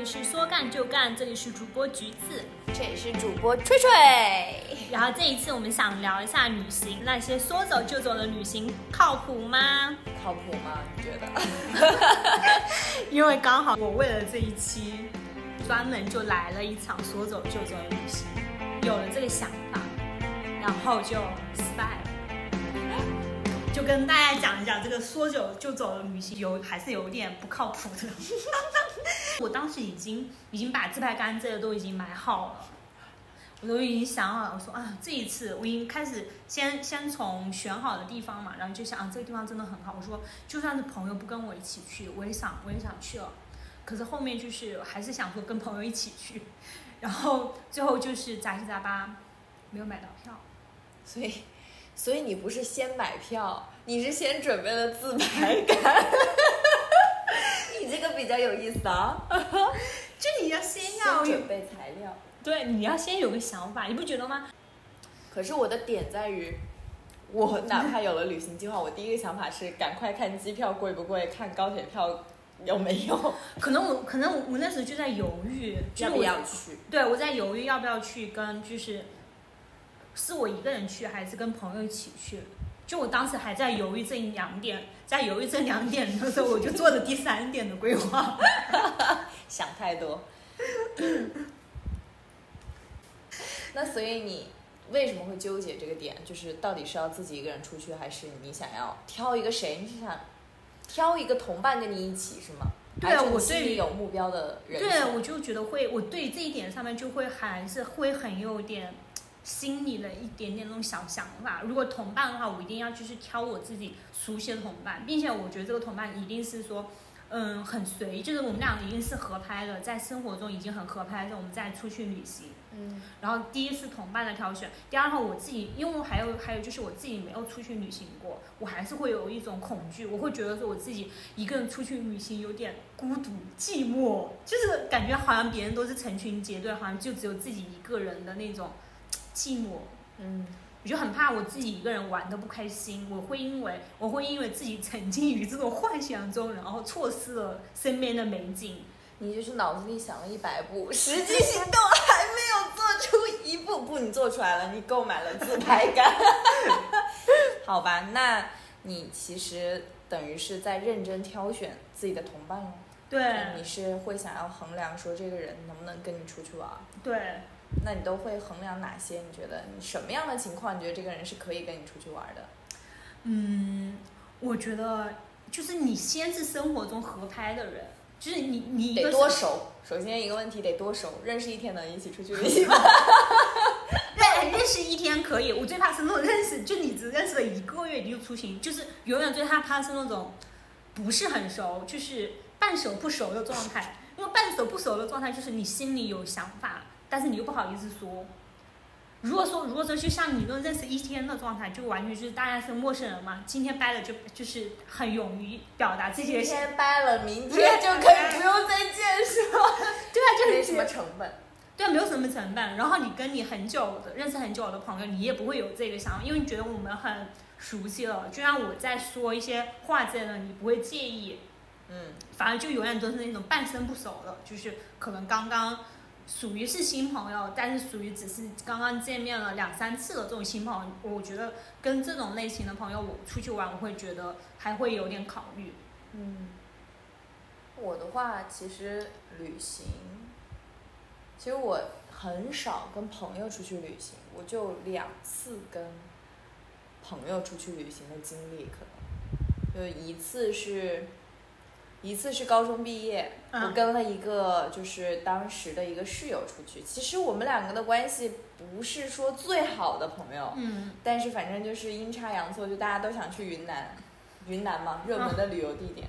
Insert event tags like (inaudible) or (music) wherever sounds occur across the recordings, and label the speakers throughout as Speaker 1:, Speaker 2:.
Speaker 1: 里是说干就干，这里是主播橘子，
Speaker 2: 这里是主播吹吹。
Speaker 1: 然后这一次我们想聊一下旅行，那些说走就走的旅行靠谱吗？
Speaker 2: 靠谱吗？你觉得？(laughs)
Speaker 1: 因为刚好我为了这一期，专门就来了一场说走就走的旅行，有了这个想法，然后就失败了。就跟大家讲一讲，这个说走就走的旅行有还是有点不靠谱的。(laughs) 我当时已经已经把自拍杆这个都已经买好了，我都已经想好了。我说啊，这一次我已经开始先先从选好的地方嘛，然后就想啊，这个地方真的很好。我说就算是朋友不跟我一起去，我也想我也想去了。可是后面就是还是想说跟朋友一起去，(laughs) 然后最后就是杂七杂八没有买到票，
Speaker 2: 所以。所以你不是先买票，你是先准备了自拍杆。(laughs) 你这个比较有意思啊！(laughs)
Speaker 1: 就你要先要
Speaker 2: 准备材料，
Speaker 1: 对，你要先有个想法，你不觉得吗？
Speaker 2: 可是我的点在于，我哪怕有了旅行计划，我第一个想法是赶快看机票贵不贵，看高铁票有没有。
Speaker 1: 可能我可能我我那时候就在犹豫，
Speaker 2: 要不要去？
Speaker 1: 对，我在犹豫要不要去，跟就是。是我一个人去还是跟朋友一起去？就我当时还在犹豫这两点，在犹豫这两点的时候，我就做了第三点的规划。(laughs)
Speaker 2: 想太多。(laughs) 那所以你为什么会纠结这个点？就是到底是要自己一个人出去，还是你想要挑一个谁？你是想挑一个同伴跟你一起是吗？
Speaker 1: 对啊，我心
Speaker 2: 里有目标的人。
Speaker 1: 对，我就觉得会，我对这一点上面就会还是会很有点。心里的一点点那种小想法，如果同伴的话，我一定要就是挑我自己熟悉的同伴，并且我觉得这个同伴一定是说，嗯，很随，就是我们俩一定是合拍的，在生活中已经很合拍的，我们再出去旅行。
Speaker 2: 嗯。
Speaker 1: 然后第一是同伴的挑选，第二话我自己，因为我还有还有就是我自己没有出去旅行过，我还是会有一种恐惧，我会觉得说我自己一个人出去旅行有点孤独寂寞，就是感觉好像别人都是成群结队，好像就只有自己一个人的那种。寂寞，
Speaker 2: 嗯，
Speaker 1: 我就很怕我自己一个人玩的不开心，我会因为我会因为自己沉浸于这种幻想中，然后错失了身边的美景。
Speaker 2: 你就是脑子里想了一百步，实际行动还没有做出一步，步，你做出来了，你购买了自拍杆。(laughs) 好吧，那你其实等于是在认真挑选自己的同伴了。
Speaker 1: 对，
Speaker 2: 你是会想要衡量说这个人能不能跟你出去玩。
Speaker 1: 对。
Speaker 2: 那你都会衡量哪些？你觉得你什么样的情况，你觉得这个人是可以跟你出去玩的？
Speaker 1: 嗯，我觉得就是你先是生活中合拍的人，就是你你
Speaker 2: 得多熟。首先一个问题得多熟，认识一天能一起出去旅行吗？(laughs)
Speaker 1: 对，认识一天可以。我最怕是那种认识，就你只认识了一个月你就出行，就是永远最害怕是那种不是很熟，就是半熟不熟的状态。因为半熟不熟的状态，就是你心里有想法。但是你又不好意思说，如果说如果说就像你们认识一天的状态，就完全就是大家是陌生人嘛。今天掰了就就是很勇于表达自己的。
Speaker 2: 今天掰了，明天就可以不用再见是吧？(laughs)
Speaker 1: 对啊，就
Speaker 2: 没什么成本。
Speaker 1: 对啊，没有什么成本。然后你跟你很久的认识很久的朋友，你也不会有这个想法，因为你觉得我们很熟悉了。就像我在说一些话之类的，你不会介意。
Speaker 2: 嗯。
Speaker 1: 反而就永远都是那种半生不熟的，就是可能刚刚。属于是新朋友，但是属于只是刚刚见面了两三次的这种新朋友，我觉得跟这种类型的朋友，我出去玩，我会觉得还会有点考虑。
Speaker 2: 嗯，我的话其实旅行，其实我很少跟朋友出去旅行，我就两次跟朋友出去旅行的经历，可能就一次是。一次是高中毕业，我跟了一个就是当时的一个室友出去。其实我们两个的关系不是说最好的朋友，
Speaker 1: 嗯，
Speaker 2: 但是反正就是阴差阳错，就大家都想去云南，云南嘛，热门的旅游地点。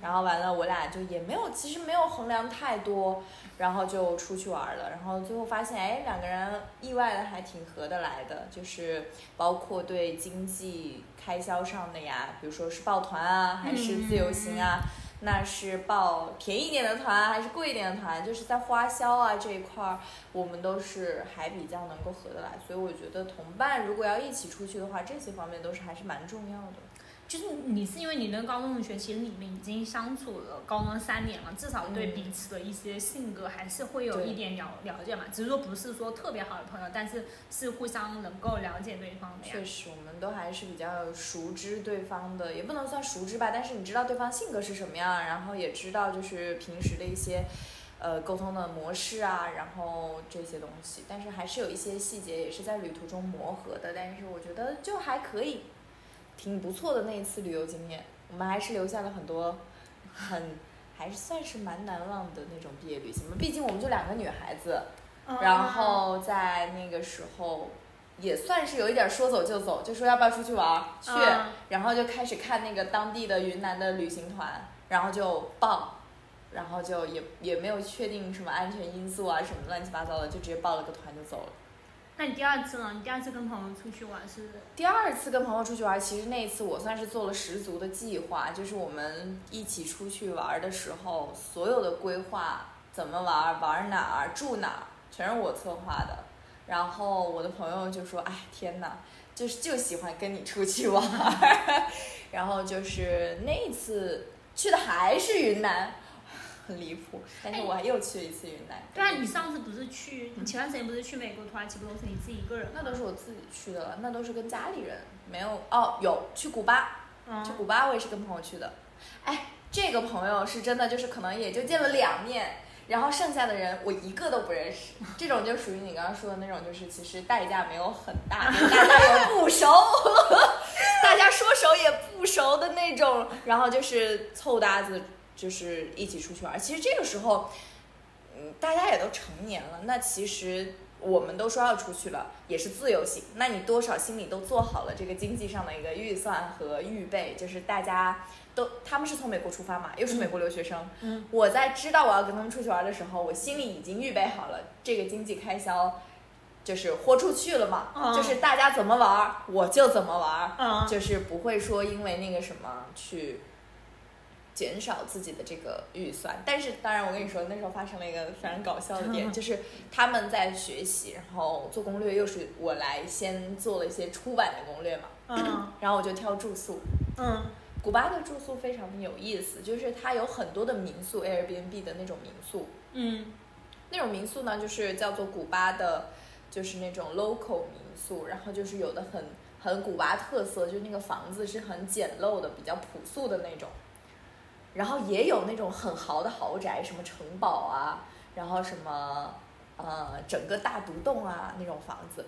Speaker 2: 然后完了，我俩就也没有，其实没有衡量太多，然后就出去玩了。然后最后发现，哎，两个人意外的还挺合得来的，就是包括对经济开销上的呀，比如说是抱团啊，还是自由行啊。那是报便宜点的团还是贵一点的团？就是在花销啊这一块儿，我们都是还比较能够合得来。所以我觉得同伴如果要一起出去的话，这些方面都是还是蛮重要的。
Speaker 1: 就是你是因为你跟高中同学，其实你们已经相处了高中三年了，至少对彼此的一些性格还是会有一点了了解嘛。只是说不是说特别好的朋友，但是是互相能够了解对方的呀。
Speaker 2: 确实，我们都还是比较熟知对方的，也不能算熟知吧，但是你知道对方性格是什么样，然后也知道就是平时的一些，呃，沟通的模式啊，然后这些东西，但是还是有一些细节也是在旅途中磨合的，但是我觉得就还可以，挺不错的那一次旅游经验，我们还是留下了很多很还是算是蛮难忘的那种毕业旅行吧，毕竟我们就两个女孩子。
Speaker 1: 嗯
Speaker 2: 然后在那个时候，也算是有一点说走就走，就说要不要出去玩儿去，
Speaker 1: 嗯
Speaker 2: 然后就开始看那个当地的云南的旅行团，然后就报，然后就也也没有确定什么安全因素啊什么乱七八糟的，就直接报了个团就走了。
Speaker 1: 那你第二次呢？你第二次跟朋友出去玩是？
Speaker 2: 第二次跟朋友出去玩，其实那一次我算是做了十足的计划，就是我们一起出去玩的时候，所有的规划，怎么玩，玩哪儿，住哪儿，全是我策划的。然后我的朋友就说：“哎，天哪，就是就喜欢跟你出去玩。” (laughs) 然后就是那一次去的还是云南，很离谱。但是我还又去了一次云南。
Speaker 1: 对啊，你上次不是去，你前段时间不是去美国土耳其，不都是你自己一个人？
Speaker 2: 那都是我自己去的了，那都是跟家里人，没有哦，有去古巴，
Speaker 1: 嗯
Speaker 2: 去古巴我也是跟朋友去的。哎，这个朋友是真的，就是可能也就见了两面，然后剩下的人我一个都不认识。这种就属于你刚刚说的那种，就是其实代价没有很大，就是大家也不熟，(laughs) 大家说熟也不熟的那种，然后就是凑搭子，就是一起出去玩。其实这个时候，嗯，大家也都成年了，那其实。我们都说要出去了，也是自由行，那你多少心里都做好了这个经济上的一个预算和预备，就是大家都他们是从美国出发嘛，又是美国留学生，
Speaker 1: 嗯，
Speaker 2: 我在知道我要跟他们出去玩的时候，我心里已经预备好了这个经济开销，就是豁出去了嘛，
Speaker 1: 嗯
Speaker 2: 就是大家怎么玩我就怎么玩，
Speaker 1: 嗯，
Speaker 2: 就是不会说因为那个什么去减少自己的这个预算。但是当然，我跟你说，那时候发生了一个非常搞笑的点，
Speaker 1: 嗯 (laughs)
Speaker 2: 就是他们在学习，然后做攻略，又是我来先做了一些初版的攻略嘛，
Speaker 1: 嗯 (clears throat)
Speaker 2: 然后我就挑住宿。
Speaker 1: 嗯
Speaker 2: 古巴的住宿非常的有意思，就是它有很多的民宿，Airbnb 的那种民宿，
Speaker 1: 嗯
Speaker 2: 那种民宿呢，就是叫做古巴的，就是那种 local 民宿，然后就是有的很很古巴特色，就是那个房子是很简陋的，比较朴素的那种。然后也有那种很豪的豪宅，什么城堡啊，然后什么呃整个大独栋啊那种房子。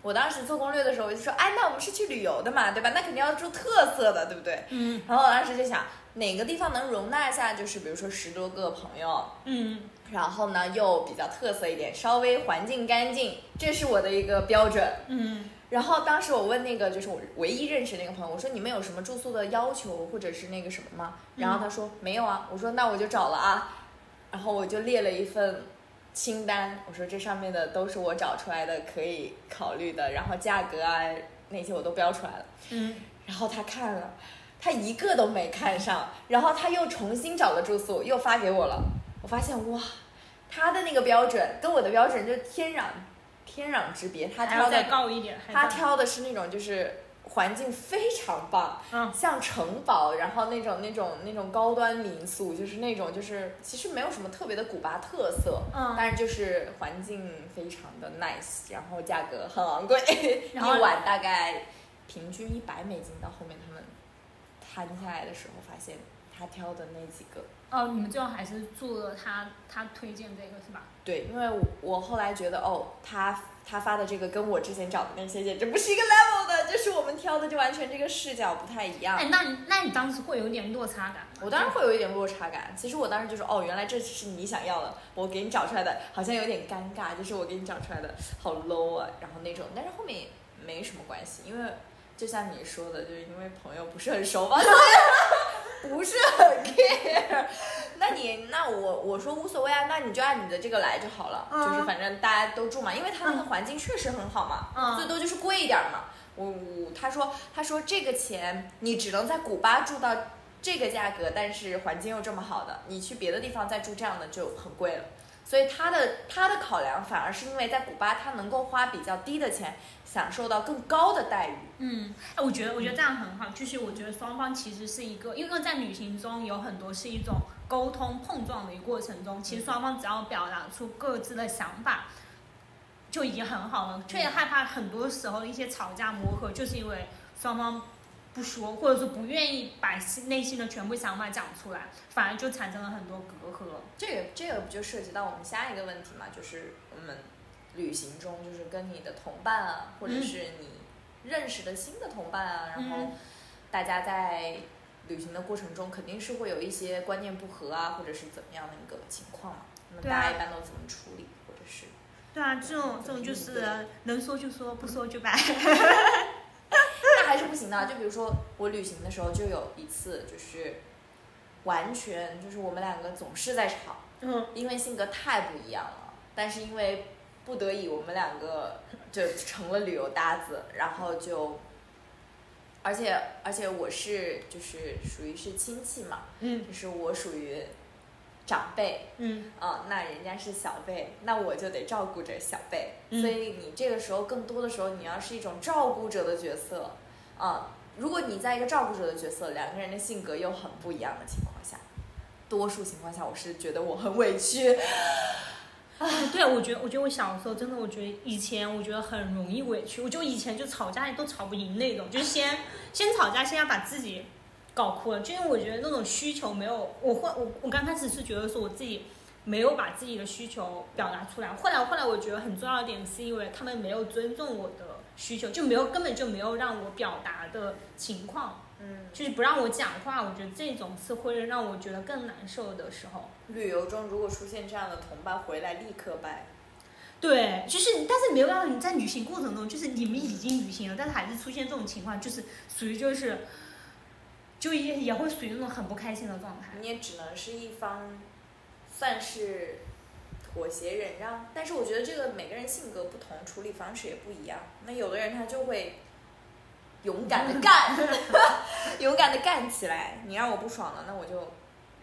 Speaker 2: 我当时做攻略的时候，我就说，哎，那我们是去旅游的嘛，对吧？那肯定要住特色的，对不对？
Speaker 1: 嗯
Speaker 2: 然后我当时就想，哪个地方能容纳下，就是比如说十多个朋友，
Speaker 1: 嗯
Speaker 2: 然后呢又比较特色一点，稍微环境干净，这是我的一个标准。
Speaker 1: 嗯
Speaker 2: 然后当时我问那个就是我唯一认识的那个朋友，我说你们有什么住宿的要求或者是那个什么吗？然后他说没有啊。我说那我就找了啊，然后我就列了一份清单，我说这上面的都是我找出来的可以考虑的，然后价格啊那些我都标出来了。
Speaker 1: 嗯
Speaker 2: 然后他看了，他一个都没看上，然后他又重新找了住宿，又发给我了。我发现哇，他的那个标准跟我的标准就天壤天壤之别。他挑的
Speaker 1: 高一点，
Speaker 2: 他挑的是那种就是环境非常棒，
Speaker 1: 嗯
Speaker 2: 像城堡，然后那种那种那种高端民宿，就是那种就是其实没有什么特别的古巴特色，
Speaker 1: 嗯
Speaker 2: 但是就是环境非常的 nice，然后价格很昂贵，(laughs) 一
Speaker 1: 然后
Speaker 2: 晚大概平均一百美金。到后面他们摊下来的时候，发现他挑的那几个，
Speaker 1: 哦，你们最后还是住了他他推荐这个是吧？
Speaker 2: 对，因为我我后来觉得哦，他他发的这个跟我之前找的那些简直不是一个 level 的，就是我们挑的就完全这个视角不太一样。
Speaker 1: 哎，那你那你当时会有点落差感？
Speaker 2: 我当然会有一点落差感。其实我当时就说，哦，原来这是你想要的，我给你找出来的，好像有点尴尬，就是我给你找出来的好 low 啊，然后那种。但是后面也没什么关系，因为就像你说的，就是因为朋友不是很熟嘛，所以 (laughs) 不是很 care。那你那我我说无所谓啊，那你就按你的这个来就好了，
Speaker 1: 嗯
Speaker 2: 就是反正大家都住嘛，因为他那个环境确实很好嘛，
Speaker 1: 嗯
Speaker 2: 最多就是贵一点嘛。我我他说他说这个钱你只能在古巴住到这个价格，但是环境又这么好的，你去别的地方再住这样的就很贵了。所以他的他的考量反而是因为在古巴他能够花比较低的钱享受到更高的待遇。
Speaker 1: 嗯，哎，我觉得我觉得这样很好，就是我觉得双方其实是一个，因为在旅行中有很多是一种沟通碰撞的一个过程中，其实双方只要表达出各自的想法，就已经很好了。却也害怕很多时候一些吵架磨合，就是因为双方不说，或者说不愿意把心内心的全部想法讲出来，反而就产生了很多隔阂。
Speaker 2: 这个这个不就涉及到我们下一个问题嘛？就是我们旅行中，就是跟你的同伴啊，或者是你认识的新的同伴啊，然后大家在旅行的过程中，肯定是会有一些观念不合啊，或者是怎么样的一个情况嘛？那么大家一般都怎么处理，或者是？
Speaker 1: 对啊，这种这种就是能说就说，不说就掰。(laughs)
Speaker 2: 那还是不行的。就比如说我旅行的时候，就有一次就是。完全就是我们两个总是在吵，
Speaker 1: 嗯，
Speaker 2: 因为性格太不一样了。但是因为不得已，我们两个就成了旅游搭子，然后就，而且而且我是就是属于是亲戚嘛，
Speaker 1: 嗯，
Speaker 2: 就是我属于长辈，
Speaker 1: 嗯，
Speaker 2: 啊，那人家是小辈，那我就得照顾着小辈，所以你这个时候更多的时候你要是一种照顾者的角色，啊。如果你在一个照顾者的角色，两个人的性格又很不一样的情况下，多数情况下我是觉得我很委屈。
Speaker 1: 哎，对，我觉得，我觉得我小时候真的，我觉得以前我觉得很容易委屈，我就以前就吵架都吵不赢那种，就是先先吵架，先要把自己搞哭了，就因为我觉得那种需求没有，我会我我刚开始是觉得说我自己没有把自己的需求表达出来，后来后来我觉得很重要的点是因为他们没有尊重我的。需求就没有，根本就没有让我表达的情况，
Speaker 2: 嗯，
Speaker 1: 就是不让我讲话。我觉得这种是会让我觉得更难受的时候。
Speaker 2: 旅游中如果出现这样的同伴回来，立刻拜。
Speaker 1: 对，就是，但是没有办法，你在旅行过程中，就是你们已经旅行了，但是还是出现这种情况，就是属于就是，就也也会属于那种很不开心的状态。
Speaker 2: 你也只能是一方，算是。妥协忍让，但是我觉得这个每个人性格不同，处理方式也不一样。那有的人他就会勇敢的干，(laughs) 勇敢的干起来。你让我不爽了，那我就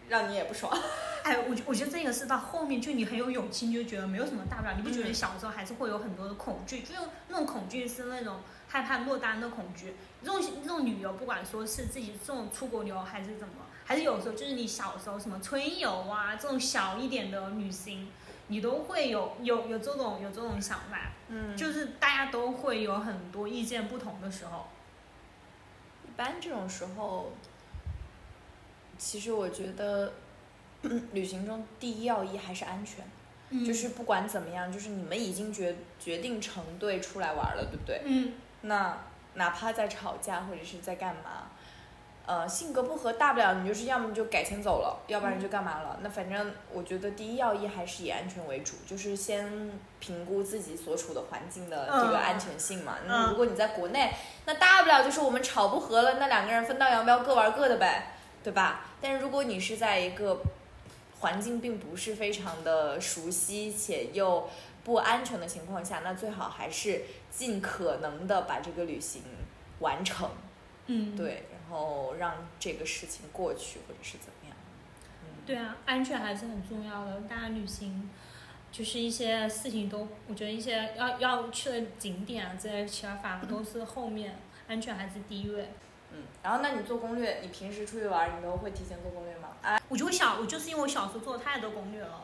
Speaker 2: 让你也不爽。(laughs)
Speaker 1: 哎，我我觉得这个是到后面就你很有勇气，你就觉得没有什么大不了。你不觉得小时候还是会有很多的恐惧，就那种恐惧是那种害怕落单的恐惧。这种这种旅游，不管说是自己这种出国旅游还是怎么，还是有时候就是你小时候什么春游啊这种小一点的旅行。你都会有有有这种有这种想法，
Speaker 2: 嗯，
Speaker 1: 就是大家都会有很多意见不同的时候。
Speaker 2: 一般这种时候，其实我觉得，(clears throat) 旅行中第一要义还是安全，就是不管怎么样，就是你们已经决决定成队出来玩了，对不对？
Speaker 1: 嗯。
Speaker 2: 那哪怕在吵架或者是在干嘛？呃，性格不合，大不了你就是要么就改签走了，要不然就干嘛了。那反正我觉得第一要义还是以安全为主，就是先评估自己所处的环境的这个安全性嘛。那如果你在国内，那大不了就是我们吵不和了，那两个人分道扬镳，各玩各的呗，对吧？但是如果你是在一个环境并不是非常的熟悉且又不安全的情况下，那最好还是尽可能的把这个旅行完成。
Speaker 1: 嗯，
Speaker 2: 对。然后让这个事情过去，或者是怎么样？
Speaker 1: 对啊，安全还是很重要的。大家旅行，就是一些事情都，我觉得一些要要去的景点啊，这些其他反而都是后面，安全还是第一位。
Speaker 2: 嗯，然后那你做攻略，你平时出去玩，你都会提前做攻略吗？
Speaker 1: 啊，我就小，我就是因为我小时候做了太多攻略了。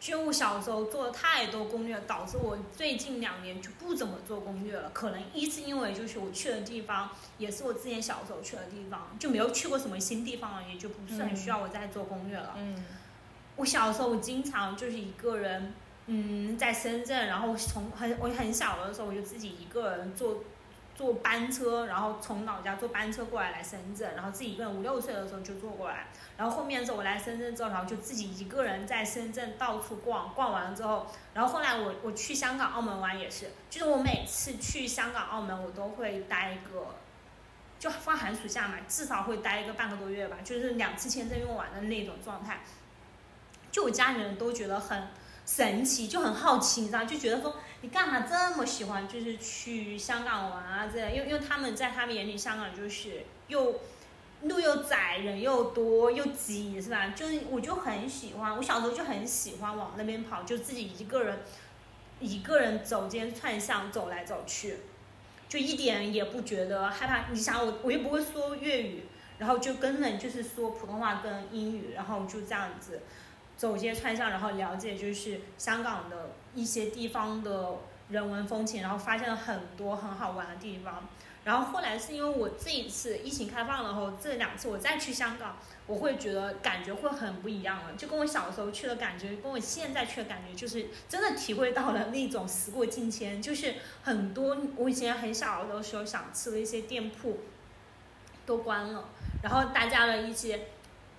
Speaker 1: 就我小时候做了太多攻略，导致我最近两年就不怎么做攻略了。可能一是因为就是我去的地方也是我之前小时候去的地方，就没有去过什么新地方了，也就不是很需要我再做攻略了。
Speaker 2: 嗯，
Speaker 1: 我小时候我经常就是一个人，嗯，在深圳，然后从很我很小的时候我就自己一个人坐。坐班车，然后从老家坐班车过来来深圳，然后自己一个人五六岁的时候就坐过来，然后后面是我来深圳之后，然后就自己一个人在深圳到处逛，逛完了之后，然后后来我我去香港澳门玩也是，就是我每次去香港澳门我都会待一个，就放寒暑假嘛，至少会待一个半个多月吧，就是两次签证用完的那种状态，就我家里人都觉得很神奇，就很好奇，你知道，就觉得说。你干嘛这么喜欢，就是去香港玩啊？这样，因为因为他们在他们眼里，香港就是又路又窄，人又多又挤，是吧？就是我就很喜欢，我小时候就很喜欢往那边跑，就自己一个人一个人走街串巷走来走去，就一点也不觉得害怕。你想我，我又不会说粤语，然后就根本就是说普通话跟英语，然后就这样子走街串巷，然后了解就是香港的一些地方的人文风情，然后发现了很多很好玩的地方。然后后来是因为我这一次疫情开放了后，这两次我再去香港，我会觉得感觉会很不一样了，就跟我小时候去的感觉，跟我现在去的感觉，就是真的体会到了那种时过境迁，就是很多我以前很小的时候想吃的一些店铺都关了，然后大家的一些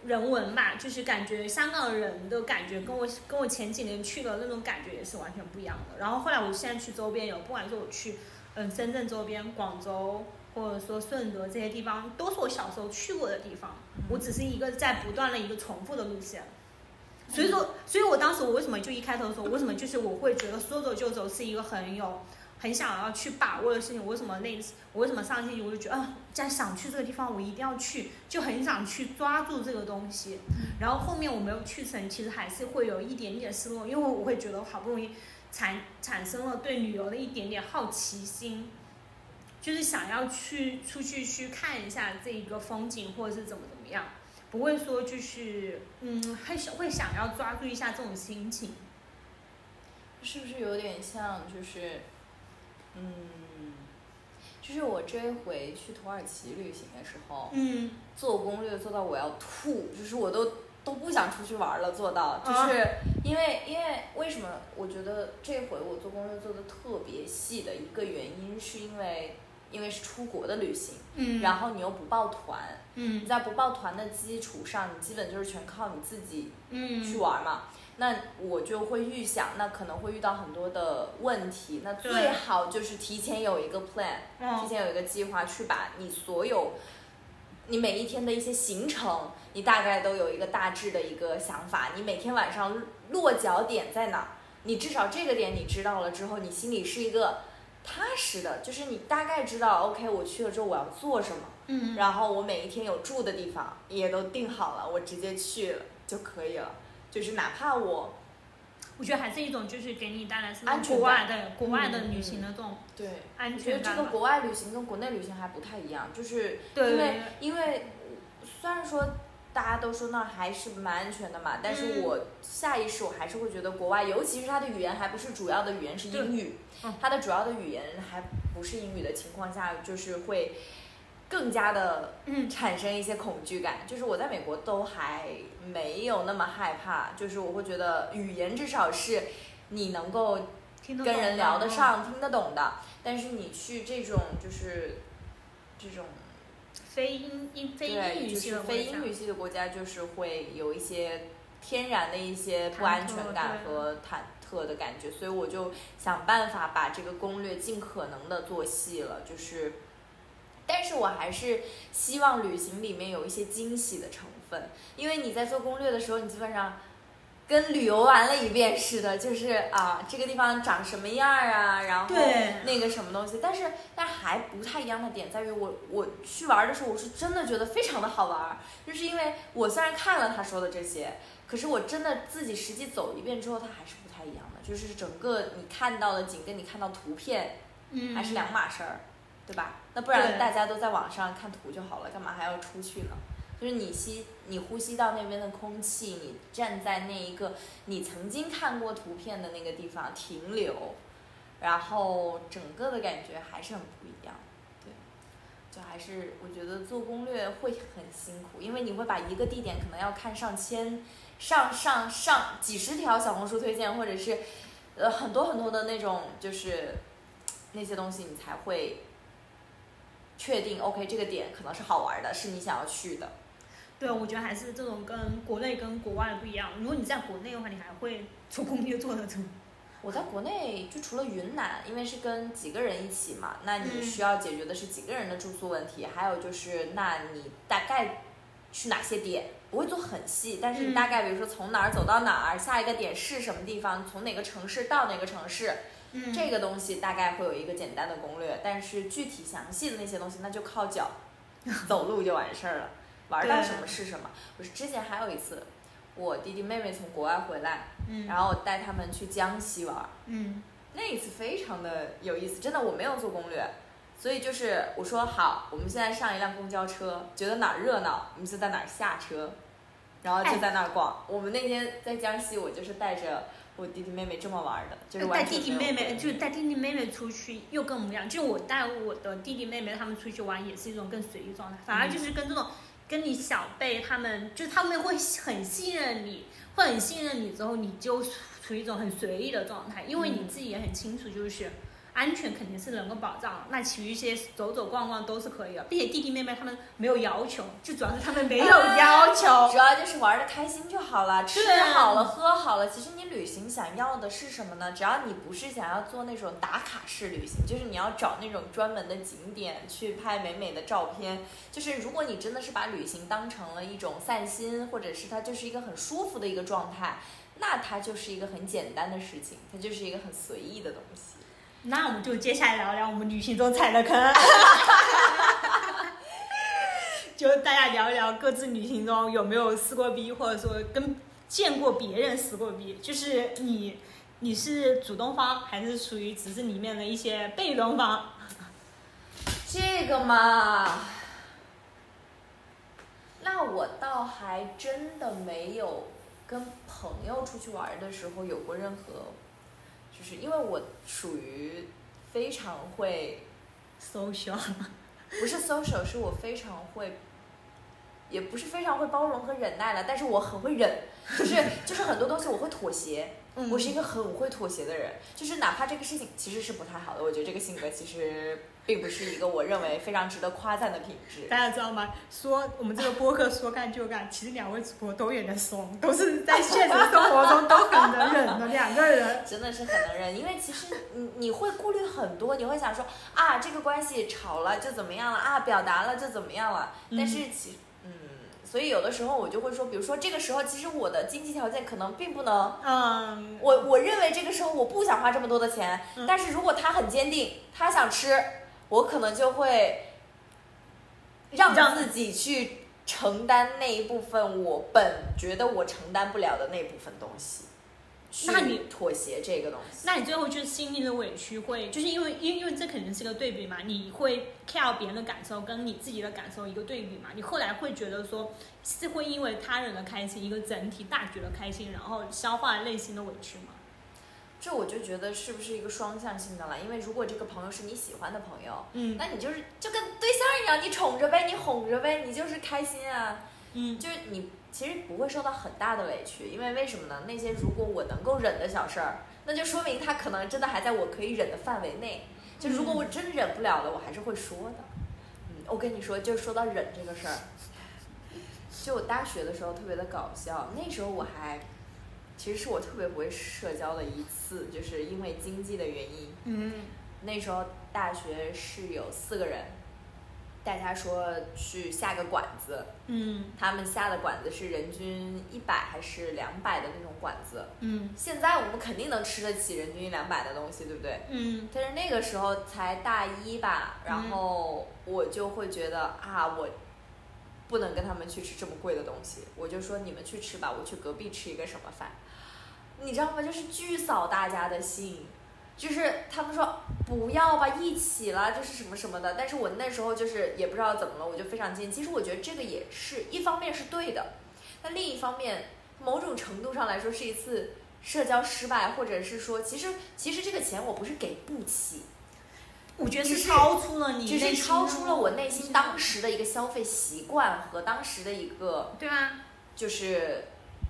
Speaker 1: 人文吧，就是感觉香港人的感觉跟我跟我前几年去的那种感觉也是完全不一样的。然后后来我现在去周边游，不管是我去。嗯，深圳周边、广州或者说顺德这些地方，都是我小时候去过的地方。我只是一个在不断的一个重复的路线。所以说，所以我当时我为什么就一开头说，为什么就是我会觉得说走就走是一个很有、很想要去把握的事情。我为什么那次，我为什么上星期我就觉得啊，在想去这个地方，我一定要去，就很想去抓住这个东西。然后后面我没有去成，其实还是会有一点点失落，因为我会觉得好不容易。产产生了对旅游的一点点好奇心，就是想要去出去去看一下这一个风景，或者是怎么怎么样，不会说就是嗯，会会想要抓住一下这种心情，
Speaker 2: 是不是有点像就是嗯，就是我这一回去土耳其旅行的时候，
Speaker 1: 嗯，
Speaker 2: 做攻略做到我要吐，就是我都。都不想出去玩了，做到就是因为因为为什么？我觉得这回我做攻略做的特别细的一个原因，是因为因为是出国的旅行，
Speaker 1: 嗯，
Speaker 2: 然后你又不报团，
Speaker 1: 嗯，
Speaker 2: 你在不报团的基础上，你基本就是全靠你自己，
Speaker 1: 嗯，
Speaker 2: 去玩嘛。那我就会预想，那可能会遇到很多的问题，那最好就是提前有一个 plan，提前有一个计划，去把你所有。你每一天的一些行程，你大概都有一个大致的一个想法。你每天晚上落脚点在哪儿？你至少这个点你知道了之后，你心里是一个踏实的，就是你大概知道，OK，我去了之后我要做什么。
Speaker 1: 嗯。
Speaker 2: 然后我每一天有住的地方也都定好了，我直接去了就可以了。就是哪怕我。
Speaker 1: 我觉得还是一种，就是给你带来是
Speaker 2: 安全
Speaker 1: 国外的国外的旅行的这种
Speaker 2: 对
Speaker 1: 安全
Speaker 2: 感觉。这个国外旅行跟国内旅行还不太一样，就是
Speaker 1: 因
Speaker 2: 为因为虽然说大家都说那还是蛮安全的嘛，但是我下意识我还是会觉得国外，尤其是它的语言还不是主要的语言是英语，它的主要的语言还不是英语的情况下，就是会。更加的产生一些恐惧感，就是我在美国都还没有那么害怕，就是我会觉得语言至少是你能够跟人聊得上、听得懂的。但是你去这种就是这种
Speaker 1: 非英英非英语系的
Speaker 2: 非英语系的国家，就是会有一些天然的一些不安全感和忐忑的感觉，所以我就想办法把这个攻略尽可能的做细了，就是。但是我还是希望旅行里面有一些惊喜的成分，因为你在做攻略的时候，你基本上跟旅游玩了一遍似的，就是啊，这个地方长什么样啊，然后那个什么东西。但是，但还不太一样的点在于，我我去玩的时候，我是真的觉得非常的好玩，就是因为我虽然看了他说的这些，可是我真的自己实际走一遍之后，它还是不太一样的，就是整个你看到的景跟你看到图片，还是两码事儿。对吧？那不然大家都在网上看图就好了，干嘛还要出去呢？就是你吸，你呼吸到那边的空气，你站在那一个你曾经看过图片的那个地方停留，然后整个的感觉还是很不一样。对，就还是我觉得做攻略会很辛苦，因为你会把一个地点可能要看上千、上上上几十条小红书推荐，或者是呃很多很多的那种就是那些东西，你才会。确定 OK，这个点可能是好玩的，是你想要去的。
Speaker 1: 对，我觉得还是这种跟国内跟国外不一样。如果你在国内的话，你还会做攻略做的怎么？(laughs)
Speaker 2: 我在国内就除了云南，因为是跟几个人一起嘛，那你需要解决的是几个人的住宿问题，还有就是那你大概去哪些点，不会做很细，但是你大概比如说从哪儿走到哪儿，下一个点是什么地方，从哪个城市到哪个城市。这个东西大概会有一个简单的攻略，但是具体详细的那些东西，那就靠脚 (laughs) 走路就完事儿了。玩到什么是什么。我是之前还有一次，我弟弟妹妹从国外回来，
Speaker 1: 嗯
Speaker 2: 然后我带他们去江西玩，
Speaker 1: 嗯
Speaker 2: 那一次非常的有意思，真的我没有做攻略，所以就是我说好，我们现在上一辆公交车，觉得哪儿热闹，我们就在哪儿下车，然后就在那儿逛。我们那天在江西，我就是带着我弟弟妹妹这么玩的，就是
Speaker 1: 带弟弟妹妹，就是带弟弟妹妹出去又跟我们一样。就我带我的弟弟妹妹他们出去玩，也是一种更随意状态，反而就是跟这种跟你小辈他们，就他们会很信任你，会很信任你之后，你就处于一种很随意的状态，因为你自己也很清楚，就是。安全肯定是能够保障，那其余一些走走逛逛都是可以的，并且弟弟妹妹他们没有要求，就主要是他们没有要求。(laughs)
Speaker 2: 主要就是玩的开心就好了，吃好了喝好了。其实你旅行想要的是什么呢？只要你不是想要做那种打卡式旅行，就是你要找那种专门的景点去拍美美的照片。就是如果你真的是把旅行当成了一种散心，或者是它就是一个很舒服的一个状态，那它就是一个很简单的事情，它就是一个很随意的东西。
Speaker 1: 那我们就接下来聊聊我们旅行中踩的坑，(laughs) 就大家聊一聊各自旅行中有没有撕过逼，或者说跟见过别人撕过逼，就是你你是主动方还是属于只是里面的一些被动方？
Speaker 2: 这个嘛，那我倒还真的没有跟朋友出去玩的时候有过任何，就是因为我属于非常会
Speaker 1: ，social，(laughs)
Speaker 2: 不是 social，是我非常会，也不是非常会包容和忍耐了，但是我很会忍，就是就是很多东西我会妥协，(laughs)
Speaker 1: 嗯。
Speaker 2: 我是一个很会妥协的人，就是哪怕这个事情其实是不太好的，我觉得这个性格其实并不是一个我认为非常值得夸赞的品质。
Speaker 1: 大家知道吗？说我们这个播客说干就干，其实两位主播都有点怂，都是在现实生活中都很能忍的两个人。(laughs)
Speaker 2: 真的是很能忍，因为其实你你会顾虑很多，你会想说啊，这个关系吵了就怎么样了啊，表达了就怎么样了，但是其嗯，所以有的时候我就会说，比如说这个时候其实我的经济条件可能并不能，
Speaker 1: 嗯，
Speaker 2: 我我认为这个时候我不想花这么多的钱，
Speaker 1: 嗯
Speaker 2: 但是如果他很坚定，他想吃，我可能就会让
Speaker 1: 让
Speaker 2: 自己去承担那一部分我本觉得我承担不了的那部分东西。
Speaker 1: 那你
Speaker 2: 妥协这个东西？
Speaker 1: 那你最后就是心里的委屈会，就是因为因因为这肯定是个对比嘛，你会 care 别人的感受跟你自己的感受一个对比嘛，你后来会觉得说是会因为他人的开心，一个整体大局的开心，然后消化内心的委屈吗？
Speaker 2: 这我就觉得是不是一个双向性的了？因为如果这个朋友是你喜欢的朋友，
Speaker 1: 嗯
Speaker 2: 那你就是就跟对象一样，你宠着呗，你哄着呗，你就是开心啊。
Speaker 1: 嗯
Speaker 2: 就是你其实不会受到很大的委屈，因为为什么呢？那些如果我能够忍的小事儿，那就说明他可能真的还在我可以忍的范围内。就如果我真忍不了了，我还是会说的。嗯，我跟你说，就说到忍这个事儿，就我大学的时候特别的搞笑，那时候我还。其实是我特别不会社交的一次，就是因为经济的原因。
Speaker 1: 嗯
Speaker 2: 那时候大学是有四个人，大家说去下个馆子，
Speaker 1: 嗯
Speaker 2: 他们下的馆子是人均一百还是两百的那种馆子。
Speaker 1: 嗯
Speaker 2: 现在我们肯定能吃得起人均一两百的东西，对不对？
Speaker 1: 嗯
Speaker 2: 但是那个时候才大一吧，然后我就会觉得啊，我不能跟他们去吃这么贵的东西，我就说你们去吃吧，我去隔壁吃一个什么饭，你知道吗？就是巨扫大家的兴。就是他们说不要吧，一起了，就是什么什么的。但是我那时候就是也不知道怎么了，我就非常坚其实我觉得这个也是一方面是对的，但另一方面，某种程度上来说是一次社交失败，或者是说，其实其实这个钱我不是给不起，
Speaker 1: 我觉得是超出了你
Speaker 2: 就是超出了我内心当时的一个消费习惯和当时的一个
Speaker 1: 对啊，
Speaker 2: 就是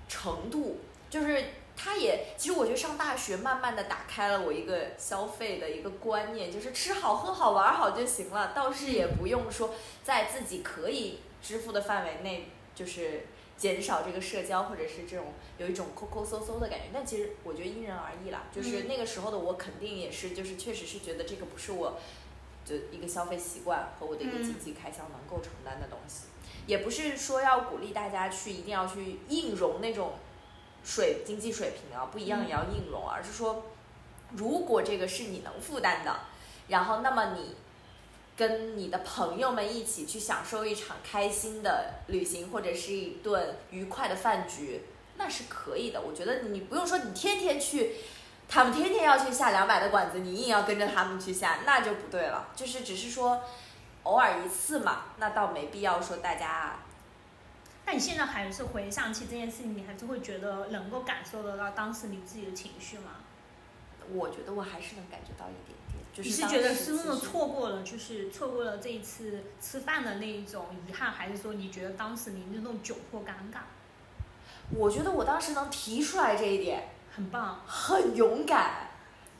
Speaker 2: 程度，就是他也其实我觉得上大学慢慢的打开了我一个消费的一个观念，就是吃好喝好玩好就行了，倒是也不用说在自己可以支付的范围内，就是减少这个社交或者是这种有一种抠抠搜搜的感觉。但其实我觉得因人而异啦，就是
Speaker 1: 嗯
Speaker 2: 那个时候的我肯定也是，就是确实是觉得这个不是我就一个消费习惯和我的一个
Speaker 1: 嗯
Speaker 2: 经济开销能够承担的东西。也不是说要鼓励大家去一定要去硬融那种水经济水平啊，不一样
Speaker 1: 嗯
Speaker 2: 也要硬融，而是说，如果这个是你能负担的，然后那么你跟你的朋友们一起去享受一场开心的旅行，或者是一顿愉快的饭局，那是可以的。我觉得你不用说你天天去，他们天天要去下两百的馆子，你硬要跟着他们去下，那就不对了。就是只是说偶尔一次嘛，那倒没必要说大家。
Speaker 1: 那你现在还是回想起这件事情，你还是会觉得能够感受得到当时你自己的情绪吗？
Speaker 2: 我觉得我还是能感觉到一点。
Speaker 1: 你是觉得是那种错过了，就是错过了这一次吃饭的那一种遗憾，还是说你觉得当时你那种窘迫尴尬？
Speaker 2: 我觉得我当时能提出来这一点，
Speaker 1: 很棒，
Speaker 2: 很勇敢。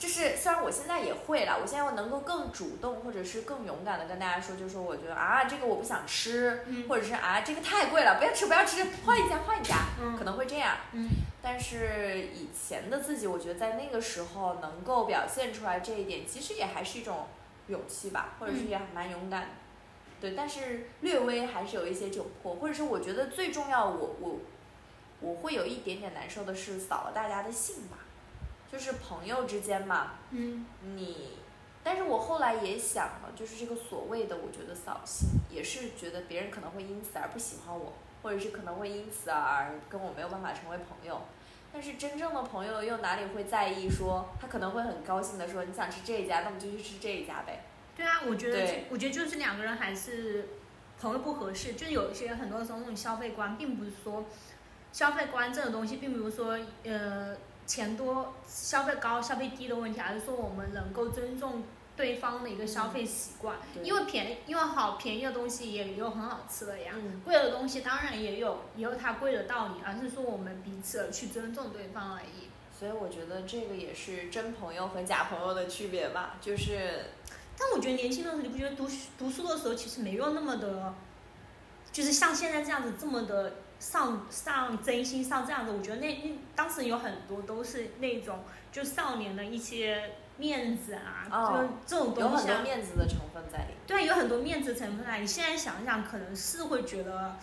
Speaker 2: 就是虽然我现在也会了，我现在我能够更主动，或者是更勇敢的跟大家说，就是说我觉得啊，这个我不想吃，或者是啊，这个太贵了，不要吃，不要吃，换一家，换一家，可能会这样。但是以前的自己，我觉得在那个时候能够表现出来这一点，其实也还是一种勇气吧，或者是也蛮勇敢的。对，但是略微还是有一些窘迫，或者是我觉得最重要，我我我会有一点点难受的是扫了大家的兴吧。就是朋友之间嘛，
Speaker 1: 嗯，
Speaker 2: 你，但是我后来也想了，就是这个所谓的，我觉得扫兴，也是觉得别人可能会因此而不喜欢我，或者是可能会因此而跟我没有办法成为朋友。但是真正的朋友又哪里会在意说，他可能会很高兴的说，你想吃这一家，那我们就去吃这一家呗。
Speaker 1: 对啊，我觉得，我觉得就是两个人还是朋友不合适，就是有一些很多时候那种消费观，并不是说消费观这种东西，并不是说呃。钱多消费高消费低的问题，而是说我们能够尊重对方的一个消费习惯。因为便宜，因为好便宜的东西也有很好吃的呀。贵的东西当然也有，也有它贵的道理，而是说我们彼此去尊重对方而已。
Speaker 2: 所以我觉得这个也是真朋友和假朋友的区别吧。就是，
Speaker 1: 但我觉得年轻的时候，你不觉得读读书的时候其实没有那么的，就是像现在这样子这么的。上上真心上这样子，我觉得那那当时有很多都是那种就少年的一些面子啊，就这种东
Speaker 2: 西。有很多面子的成分在里。
Speaker 1: 对，有很多面子成分在。你现在想想，可能是会觉得，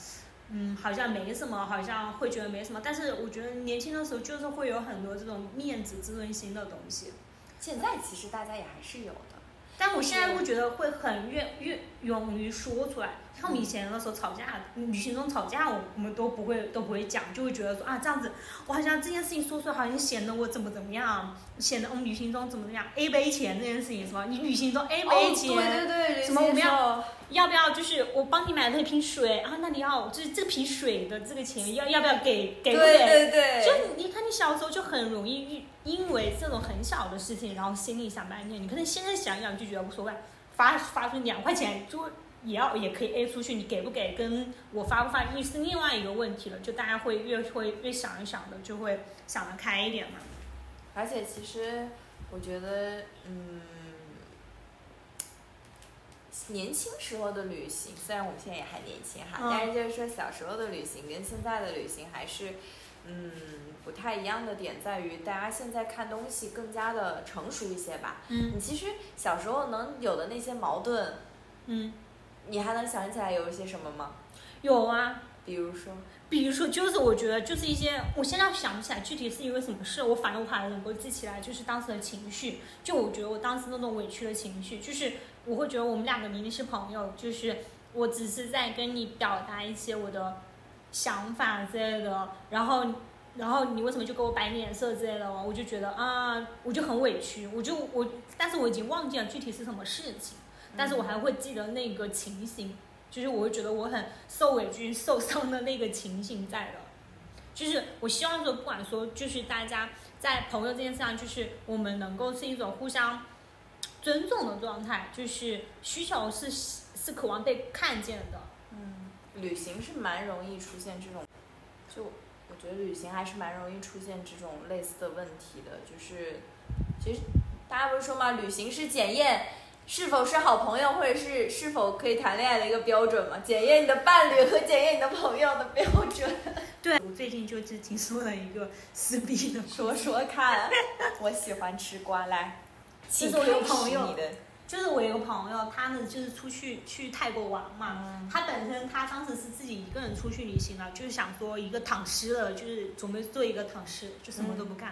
Speaker 1: 嗯，好像没什么，好像会觉得没什么。但是我觉得年轻的时候就是会有很多这种面子、自尊心的东西。
Speaker 2: 现在其实大家也还是有的，
Speaker 1: 但我现在会觉得会很愿愿勇于说出来。像我们以前的时候吵架，旅行中吵架，我我们都不会都不会讲，就会觉得说啊这样子，我好像这件事情说出来，好像显得我怎么怎么样，显得我们旅行中怎么怎么样，A 杯钱这件事情是吧？你旅行中 A 杯钱，
Speaker 2: 对对对，
Speaker 1: 什么我们要要不要就是我帮你买了一瓶水啊？那你要就是这瓶水的这个钱要要不要给给不给？
Speaker 2: 对对对，
Speaker 1: 就你看你小时候就很容易因为这种很小的事情，然后心里想半天。你可能现在想想就觉得无所谓，发发出两块钱就。也要也可以 A 出去，你给不给跟我发不发，又是另外一个问题了。就大家会越会越想一想的，就会想得开一点嘛。
Speaker 2: 而且其实我觉得，嗯，年轻时候的旅行，虽然我们现在也还年轻哈，但是就是说小时候的旅行跟现在的旅行还是，嗯，不太一样的点在于，大家现在看东西更加的成熟一些吧。
Speaker 1: 嗯。
Speaker 2: 你其实小时候能有的那些矛盾，
Speaker 1: 嗯。
Speaker 2: 你还能想起来有一些什么吗？
Speaker 1: 有啊，
Speaker 2: 比如说，
Speaker 1: 比如说，就是我觉得就是一些，我现在想不起来具体是因为什么事，我反正我还能够记起来，就是当时的情绪。就我觉得我当时那种委屈的情绪，就是我会觉得我们两个明明是朋友，就是我只是在跟你表达一些我的想法之类的，然后，然后你为什么就给我摆脸色之类的，我就觉得啊，我就很委屈，我就我，但是我已经忘记了具体是什么事情。但是我还会记得那个情形，就是我会觉得我很受委屈、(laughs) 受伤的那个情形在的。就是我希望说，不管说，就是大家在朋友这件事上，就是我们能够是一种互相尊重的状态，就是需求是是渴望被看见的。
Speaker 2: 嗯，旅行是蛮容易出现这种，就我觉得旅行还是蛮容易出现这种类似的问题的。就是其实大家不是说嘛？旅行是检验。是否是好朋友，或者是是否可以谈恋爱的一个标准嘛？检验你的伴侣和检验你的朋友的标准。
Speaker 1: 对，我最近就是听说了一个撕逼的，
Speaker 2: 说说看。(laughs) 我喜欢吃瓜，来，
Speaker 1: 就是我有朋友，就是我有个朋友，他呢就是出去去泰国玩嘛。他本身他当时是自己一个人出去旅行了，就是想说一个躺尸了，就是准备做一个躺尸，就什么都不干。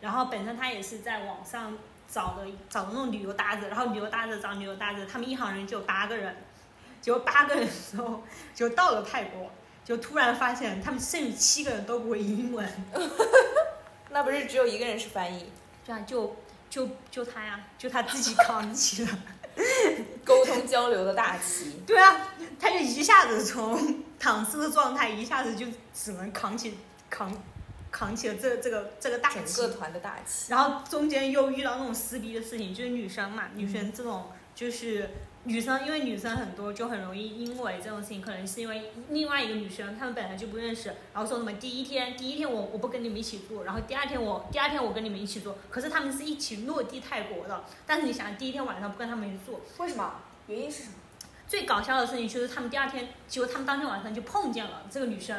Speaker 1: 然后本身他也是在网上。找的找的那种旅游搭子，然后旅游搭子找旅游搭子，他们一行人就有八个人，结果八个人的时候就到了泰国，就突然发现他们剩余七个人都不会英文，
Speaker 2: 那不是只有一个人是翻译，
Speaker 1: 对啊，就就就他呀，就他自己扛起了，
Speaker 2: 沟通交流的大旗。
Speaker 1: 对啊，他就一下子从躺尸的状态，一下子就只能扛起扛扛起了这这个这个大
Speaker 2: 整个，团的大旗。
Speaker 1: 然后中间又遇到那种撕逼的事情，就是女生嘛，女生这种就是女生，因为女生很多就很容易因为这种事情，可能是因为另外一个女生，她们本来就不认识，然后说什么第一天第一天我我不跟你们一起住，然后第二天我第二天我跟你们一起住，可是他们是一起落地泰国的，但是你想第一天晚上不跟他们一起住，
Speaker 2: 为什么？原因是什么？
Speaker 1: 最搞笑的事情就是他们第二天，结果他们当天晚上就碰见了这个女生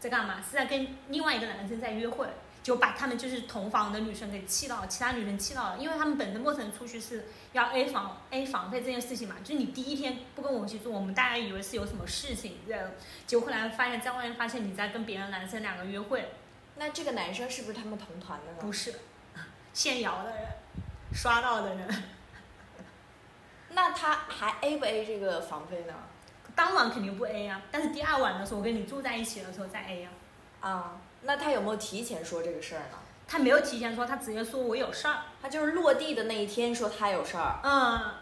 Speaker 1: 在干嘛？是在跟另外一个男生在约会，就把他们就是同房的女生给气到了，其他女生气到了，因为他们本身陌生人出去是要 A 房 A 房费这件事情嘛，就是你第一天不跟我一起住，我们大家以为是有什么事情这样，结果后来发现在外面发现你在跟别的男生两个约会，
Speaker 2: 那这个男生是不是他们同团的呢？
Speaker 1: 不是现摇的人，刷到的人。(laughs)
Speaker 2: 那他还 A 不 A 这个房费呢？
Speaker 1: 当晚肯定不 A 啊，但是第二晚的时候，我跟你住在一起的时候再 A 啊。
Speaker 2: 啊，那他有没有提前说这个事儿呢？
Speaker 1: 他没有提前说，他直接说我有事儿。
Speaker 2: 他就是落地的那一天说他有事儿，
Speaker 1: 嗯，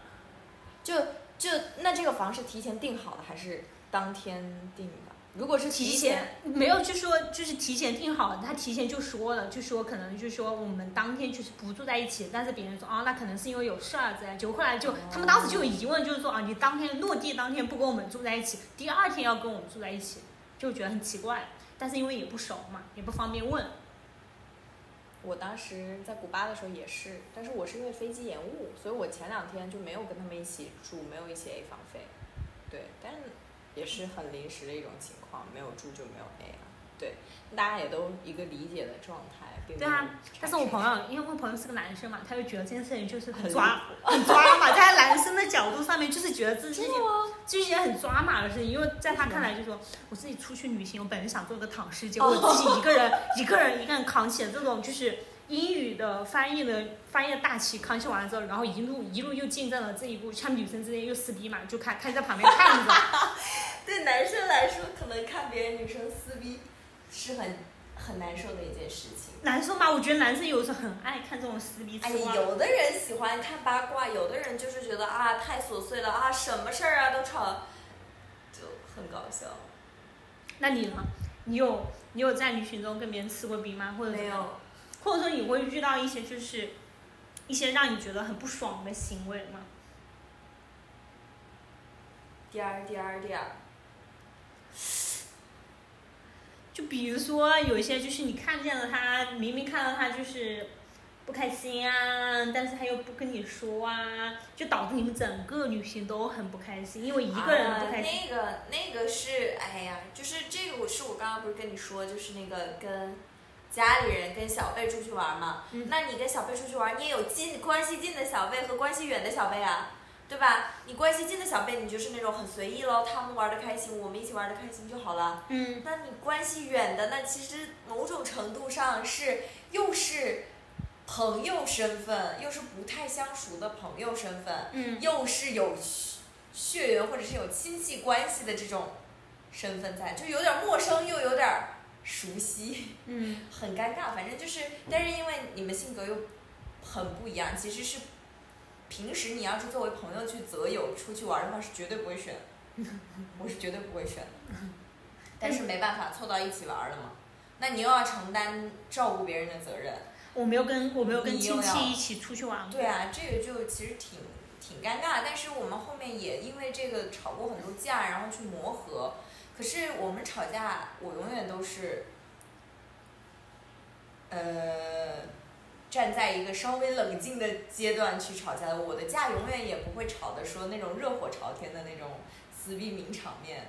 Speaker 2: 就就那这个房是提前订好的还是当天订的？如果是
Speaker 1: 提
Speaker 2: 前，
Speaker 1: 没有就说就是提前定好的，他提前就说了，就说可能就说我们当天就是不住在一起，但是别人说啊，那可能是因为有事儿之类，就后来就他们当时就有疑问，就是说啊，你当天落地当天不跟我们住在一起，第二天要跟我们住在一起，就觉得很奇怪，但是因为也不熟嘛，也不方便问。
Speaker 2: 我当时在古巴的时候也是，但是我是因为飞机延误，所以我前两天就没有跟他们一起住，没有一起 A 房费。对，但是也是很临时的一种情况，没有住就没有 A 啊。对，大家也都一个理解的状态，并
Speaker 1: 对啊。但是我朋友，因为我朋友是个男生嘛，他就觉得这件事情就是很
Speaker 2: 很
Speaker 1: 抓，很抓嘛，在男生的角度上面，就是觉得这是一件
Speaker 2: 真的吗？
Speaker 1: 就是一件很抓马的事情，因为在他看来，就说我自己出去旅行，我本来想做个躺尸，结果我自己一个人一个人一个人扛起了这种就是英语的翻译的翻译的大旗，扛起完了之后，然后一路一路又见证了这一步，像女生之间又撕逼嘛，就看看在旁边看着，(laughs)
Speaker 2: 对男生来说，可能看别人女生撕逼是很很难受的一件事情。
Speaker 1: 难受吗，我觉得男生有时候很爱看这种撕逼
Speaker 2: 哎有的人喜欢看八卦，有的人就是觉得啊太琐碎了啊，什么事儿啊都吵，就很搞笑。
Speaker 1: 那你呢？你有你有在旅行中跟别人撕过逼吗？或者
Speaker 2: 没有，
Speaker 1: 或者说你会遇到一些就是一些让你觉得很不爽的行为吗？
Speaker 2: 第二第二第二，
Speaker 1: 就比如说有一些就是你看见了他，明明看到他就是不开心啊，但是他又不跟你说啊，就导致你们整个旅行都很不开心，因为一个人不开心。
Speaker 2: 啊、那个那个是，哎呀，就是这个，我是我刚刚不是跟你说，就是那个跟家里人跟小贝出去玩嘛。
Speaker 1: 嗯
Speaker 2: 那你跟小贝出去玩，你也有近关系近的小贝和关系远的小贝啊，对吧？你关系近的小贝，你就是那种很随意喽，他们玩的开心，我们一起玩的开心就好了。
Speaker 1: 嗯，
Speaker 2: 那你关系远的，那其实某种程度上是又是朋友身份，又是不太相熟的朋友身份，
Speaker 1: 嗯
Speaker 2: 又是有血血缘或者是有亲戚关系的这种身份在，就有点陌生又有点熟悉，
Speaker 1: 嗯 (laughs)
Speaker 2: 很尴尬。反正就是，但是因为你们性格又很不一样，其实是平时你要是作为朋友去择友出去玩的话，是绝对不会选，(laughs) 我是绝对不会选的。(laughs) 但是没办法，凑到一起玩了嘛，那你又要承担照顾别人的责任。
Speaker 1: 我没有跟我没有跟
Speaker 2: 你
Speaker 1: 亲戚一起出去玩过。
Speaker 2: 对啊，这个就其实挺挺尴尬，但是我们后面也因为这个吵过很多架，然后去磨合。可是我们吵架，我永远都是，呃，站在一个稍微冷静的阶段去吵架的。我的架永远也不会吵的说那种热火朝天的那种撕逼名场面。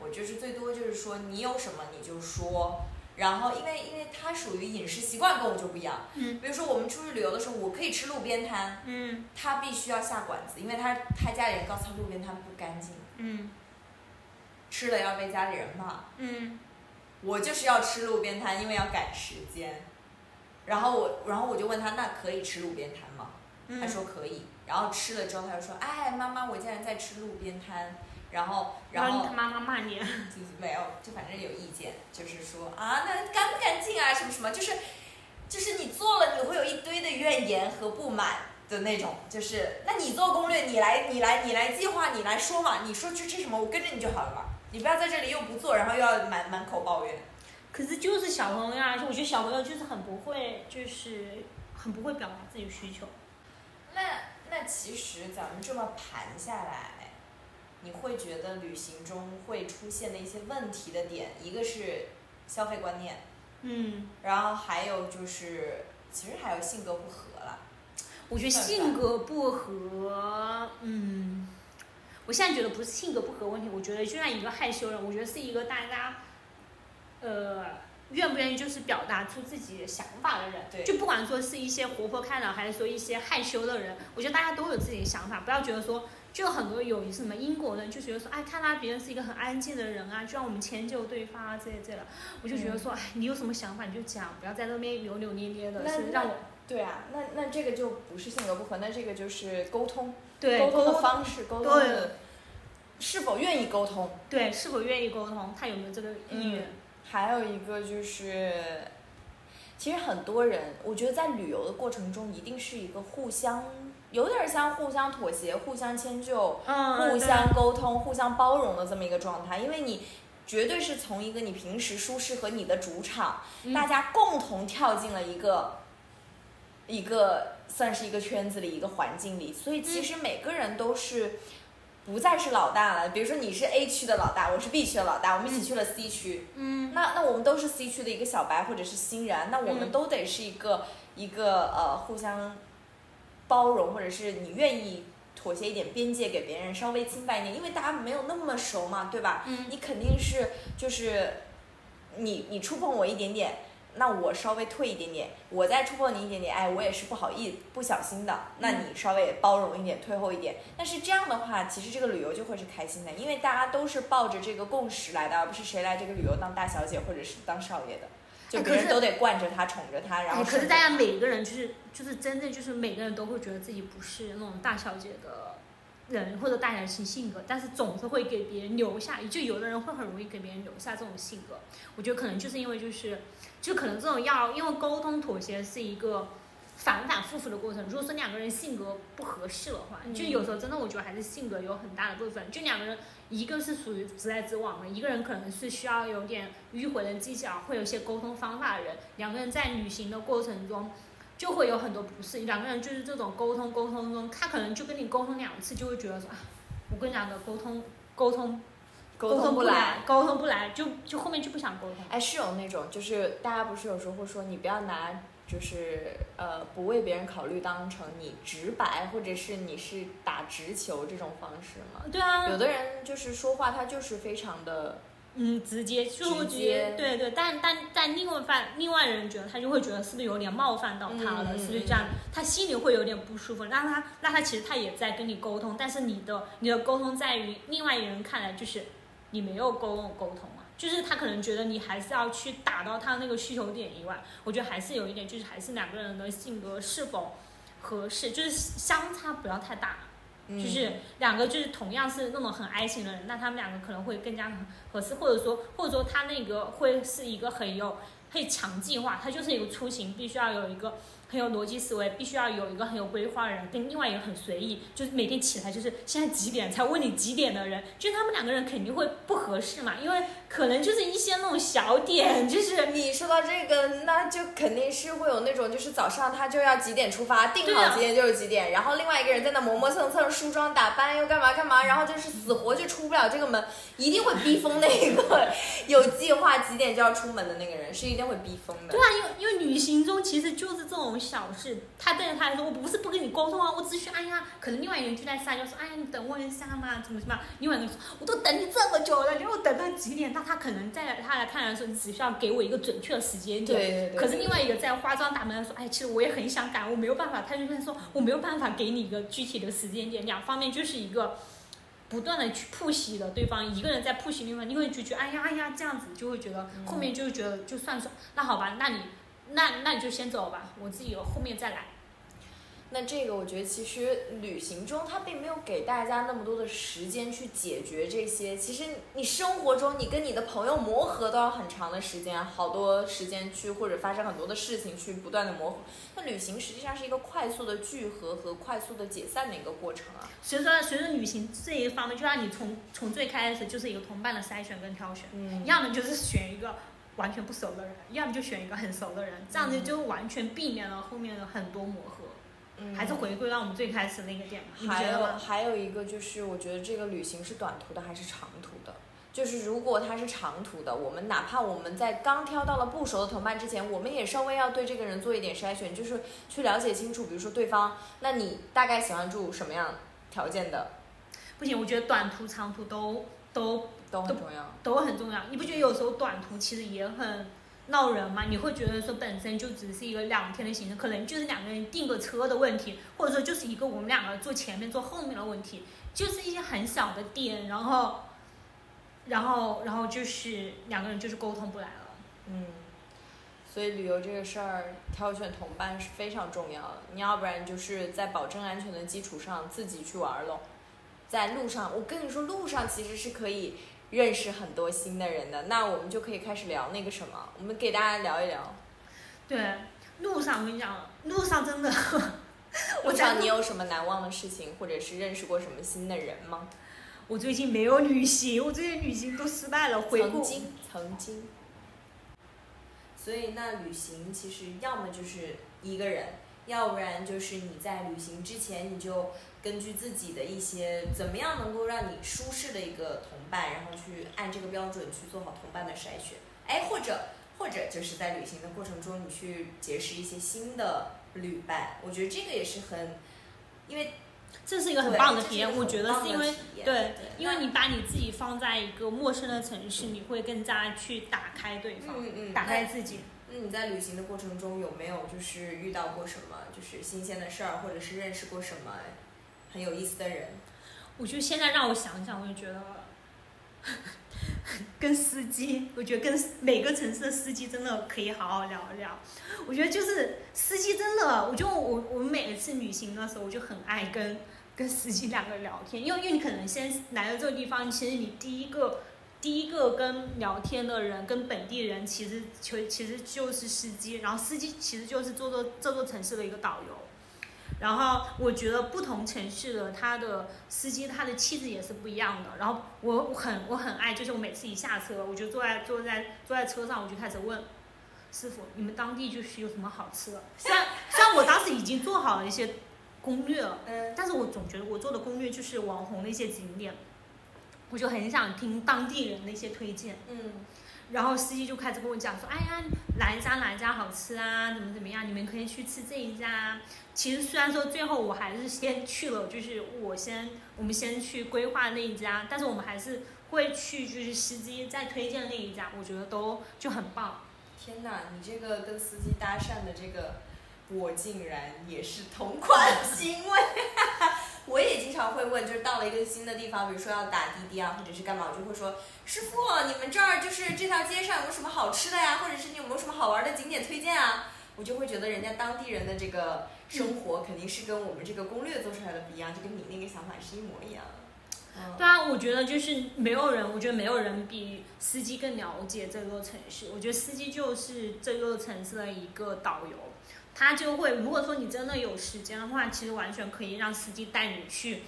Speaker 2: 我就是最多就是说你有什么你就说，然后因为因为他属于饮食习惯跟我就不一样，
Speaker 1: 嗯
Speaker 2: 比如说我们出去旅游的时候，我可以吃路边摊，
Speaker 1: 嗯
Speaker 2: 他必须要下馆子，因为他他家里人告诉他路边摊不干净，
Speaker 1: 嗯
Speaker 2: 吃了要被家里人骂。
Speaker 1: 嗯
Speaker 2: 我就是要吃路边摊，因为要赶时间。然后我然后我就问他，那可以吃路边摊吗？他说可以，然后吃了之后他就说，哎，妈妈，我竟然在吃路边摊，然后然后
Speaker 1: 他妈妈骂你，
Speaker 2: 就是没有，就反正有意见，就是说啊，那干不干净啊，什么什么，就是就是你做了你会有一堆的怨言和不满的那种，就是那你做攻略，你来你来你来计划，你来说嘛，你说去吃什么，我跟着你就好了嘛，你不要在这里又不做，然后又要满满口抱怨。
Speaker 1: 可是就是小朋友啊，我觉得小朋友就是很不会，就是很不会表达自己需求。
Speaker 2: 那那其实咱们这么盘下来，你会觉得旅行中会出现的一些问题的点，一个是消费观念，
Speaker 1: 嗯，
Speaker 2: 然后还有就是其实还有性格不合了。
Speaker 1: 我觉得性格不合，嗯，我现在觉得不是性格不合问题，我觉得就像一个害羞人，我觉得是一个大家，呃，愿不愿意就是表达出自己想法的人，
Speaker 2: 对
Speaker 1: 就不管说是一些活泼开朗，还是说一些害羞的人，我觉得大家都有自己的想法，不要觉得说。就很多有什么英国人就觉得说，哎，看他别人是一个很安静的人啊，就让我们迁就对方啊，这些这的，我就觉得说，哎，你有什么想法你就讲，不要在那边扭扭捏捏的，
Speaker 2: 那
Speaker 1: 是让我
Speaker 2: 对啊，那那这个就不是性格不合，那这个就是沟通，
Speaker 1: 对
Speaker 2: 沟通的方式，沟通的是否愿意沟通。
Speaker 1: 对是否愿意沟通，他有没有这个意愿。
Speaker 2: 还有一个就是，其实很多人，我觉得在旅游的过程中，一定是一个互相，有点像互相妥协、互相迁就、
Speaker 1: 嗯，
Speaker 2: 互相沟通、互相包容的这么一个状态。因为你绝对是从一个你平时舒适和你的主场，
Speaker 1: 嗯
Speaker 2: 大家共同跳进了一个一个算是一个圈子里、一个环境里，所以其实每个人都是。不再是老大了，比如说你是 A 区的老大，我是 B 区的老大，我们一起去了 C 区，
Speaker 1: 嗯，
Speaker 2: 那那我们都是 C 区的一个小白或者是新人，那我们
Speaker 1: 嗯
Speaker 2: 都得是一个、一个呃互相包容，或者是你愿意妥协一点边界给别人，稍微清白一点，因为大家没有那么熟嘛，对吧？
Speaker 1: 嗯
Speaker 2: 你肯定是就是你你触碰我一点点。那我稍微退一点点，我再触碰你一点点，哎，我也是不好意不小心的。那你稍微包容一点，退后一点。但是这样的话，其实这个旅游就会是开心的，因为大家都是抱着这个共识来的，而不是谁来这个旅游当大小姐或者是当少爷的，就别人都得惯着他、宠着他，然后
Speaker 1: 哎可是大家每个人就是就是真正就是每个人都会觉得自己不是那种大小姐的人或者大小姐性格，但是总是会给别人留下，就有的人会很容易给别人留下这种性格。我觉得可能就是因为就是就可能这种要因为沟通妥协是一个。反反复复的过程。如果说两个人性格不合适的话，
Speaker 2: 嗯
Speaker 1: 就有时候真的我觉得还是性格有很大的部分。就两个人，一个是属于直来直往的，一个人可能是需要有点迂回的技巧，会有一些沟通方法的人。两个人在旅行的过程中，就会有很多不适。两个人就是这种沟通沟通中，他可能就跟你沟通两次，就会觉得说啊，我跟两个沟通沟通
Speaker 2: 沟
Speaker 1: 通
Speaker 2: 不
Speaker 1: 来，沟通不来，就就后面就不想沟通。
Speaker 2: 哎，是有那种，就是大家不是有时候会说，你不要拿就是呃不为别人考虑当成你直白或者是你是打直球这种方式吗？
Speaker 1: 对啊，
Speaker 2: 有的人就是说话他就是非常的，
Speaker 1: 嗯，直接就
Speaker 2: 直
Speaker 1: 直接
Speaker 2: 接
Speaker 1: 对对，但但但另外犯另外人觉得他就会觉得是不是有点冒犯到他了，
Speaker 2: 嗯
Speaker 1: 是不是这样？他心里会有点不舒服，那他那他其实他也在跟你沟通，但是你的你的沟通在于另外一人看来就是你没有沟沟通啊，就是他可能觉得你还是要去打到他那个需求点以外，我觉得还是有一点就是还是两个人的性格是否合适，就是相差不要太大。
Speaker 2: 嗯
Speaker 1: 就是两个就是同样是那种很爱情的人，那他们两个可能会更加合适，或者说或者说他那个会是一个很有很强计划，他就是一个出行必须要有一个很有逻辑思维，必须要有一个很有规划的人，跟另外一个很随意，就是每天起来就是现在几点才问你几点的人，就他们两个人肯定会不合适嘛，因为可能就是一些那种小点，(laughs) 就是
Speaker 2: 你说到这个，那就肯定是会有那种，就是早上他就要几点出发，定好几点就是几点，然后另外一个人在那磨磨蹭蹭，梳妆打扮又干嘛干嘛，然后就是死活就出不了这个门，一定会逼疯那个有计划几点就要出门的那个人，是一定会逼疯的
Speaker 1: 对。啊，因为因为旅行中其实就是这种小事，他对着他来说，我不是不跟你沟通啊，我只是哎呀，可能另外一个人就在撒娇说，哎呀，你等我一下嘛，怎么怎么样？另外一个人说，我都等你这么久了，你让我等到几点？那他可能在他来看来说，你只需要给我一个准确的时间点。
Speaker 2: 对对对。
Speaker 1: 可是另外一个在化妆打扮的说，哎，其实我也很想赶，我没有办法。他就在说，我没有办法给你一个具体的时间点。两方面就是一个不断的去 push 的对方，一个人在 push 另外，你会就觉得，哎呀哎呀，这样子就会觉得
Speaker 2: 嗯
Speaker 1: 后面就会觉得就算说，那好吧，那你那那你就先走吧，我自己后面再来。
Speaker 2: 那这个我觉得其实旅行中它并没有给大家那么多的时间去解决这些。其实你生活中你跟你的朋友磨合都要很长的时间，好多时间去或者发生很多的事情去不断的磨合。那旅行实际上是一个快速的聚合和快速的解散的一个过程啊。
Speaker 1: 所以说，随着旅行这一方面，就让你从从最开始就是一个同伴的筛选跟挑选，
Speaker 2: 嗯
Speaker 1: 要么就是选一个完全不熟的人，要么就选一个很熟的人，这样子就完全避免了后面的很多磨合。
Speaker 2: 嗯
Speaker 1: 还是回归到我们最开始那个点嘛，你不
Speaker 2: 还有
Speaker 1: 觉得？
Speaker 2: 还有一个就是，我觉得这个旅行是短途的还是长途的？就是如果它是长途的，我们哪怕我们在刚挑到了不熟的同伴之前，我们也稍微要对这个人做一点筛选，就是去了解清楚，比如说对方，那你大概喜欢住什么样条件的，
Speaker 1: 不行，我觉得短途、长途都都
Speaker 2: 都很重要。
Speaker 1: 都很重要。你不觉得有时候短途其实也很闹人吗？你会觉得说本身就只是一个两天的行程，可能就是两个人订个车的问题，或者说就是一个我们两个坐前面坐后面的问题，就是一些很小的点，然后，然后，然后就是两个人就是沟通不来了。
Speaker 2: 嗯，所以旅游这个事儿，挑选同伴是非常重要的。你要不然就是在保证安全的基础上自己去玩喽。在路上，我跟你说，路上其实是可以认识很多新的人的。那我们就可以开始聊那个什么，我们给大家聊一聊。
Speaker 1: 对，路上我跟你讲，路上真的，我 (laughs)
Speaker 2: 路
Speaker 1: 在
Speaker 2: 上你有什么难忘的事情，或者是认识过什么新的人吗？
Speaker 1: 我最近没有旅行，我最近旅行都失败了。回顾
Speaker 2: 曾经，曾经。所以那旅行其实要么就是一个人，要不然就是你在旅行之前你就根据自己的一些怎么样能够让你舒适的一个同伴，然后去按这个标准去做好同伴的筛选。哎，或者或者就是在旅行的过程中，你去结识一些新的旅伴，我觉得这个也是很，因为
Speaker 1: 这是一个很棒的体验，我觉得是因为
Speaker 2: 体验
Speaker 1: 对，因为你把你自己放在一个陌生的城市，你会更加去打开对方，
Speaker 2: 嗯嗯，
Speaker 1: 打开自己。
Speaker 2: 那你在旅行的过程中有没有就是遇到过什么就是新鲜的事儿，或者是认识过什么很有意思的人？
Speaker 1: 我觉得现在让我想想，我就觉得 (laughs) 跟司机，我觉得跟每个城市的司机真的可以好好聊一聊。我觉得就是司机真的，我就我我每一次旅行的时候，我就很爱跟跟司机两个聊天，因为因为你可能先来到这个地方，其实你第一个第一个跟聊天的人跟本地人，其实其其实就是司机，然后司机其实就是这座这座城市的一个导游。然后我觉得不同城市的他的司机他的气质也是不一样的。然后我我很我很爱，就是我每次一下车，我就坐在坐在坐在车上，我就开始问师傅，你们当地就是有什么好吃的？虽然虽然我当时已经做好了一些攻略了，
Speaker 2: 嗯
Speaker 1: 但是我总觉得我做的攻略就是网红的一些景点，我就很想听当地人的一些推荐。
Speaker 2: 嗯
Speaker 1: 然后司机就开始跟我讲说，哎呀，哪一家哪一家好吃啊，怎么怎么样，你们可以去吃这一家。其实虽然说最后我还是先去了，就是我先我们先去规划那一家，但是我们还是会去就是司机再推荐那一家，我觉得都就很棒。
Speaker 2: 天哪，你这个跟司机搭讪的这个，我竟然也是同款 (laughs) 行为。我也经常会问，就是到了一个新的地方，比如说要打滴滴啊，或者是干嘛，我就会说，师傅，你们这儿就是这条街上有没有什么好吃的呀？(laughs) 或者是你有没有什么好玩的景点推荐啊？我就会觉得人家当地人的这个生活肯定是跟我们这个攻略做出来的不一样，就跟你那个想法是一模一样的。嗯
Speaker 1: 对啊，我觉得就是没有人，我觉得没有人比司机更了解这座城市。我觉得司机就是这座城市的一个导游，他就会，如果说你真的有时间的话，其实完全可以让司机带你去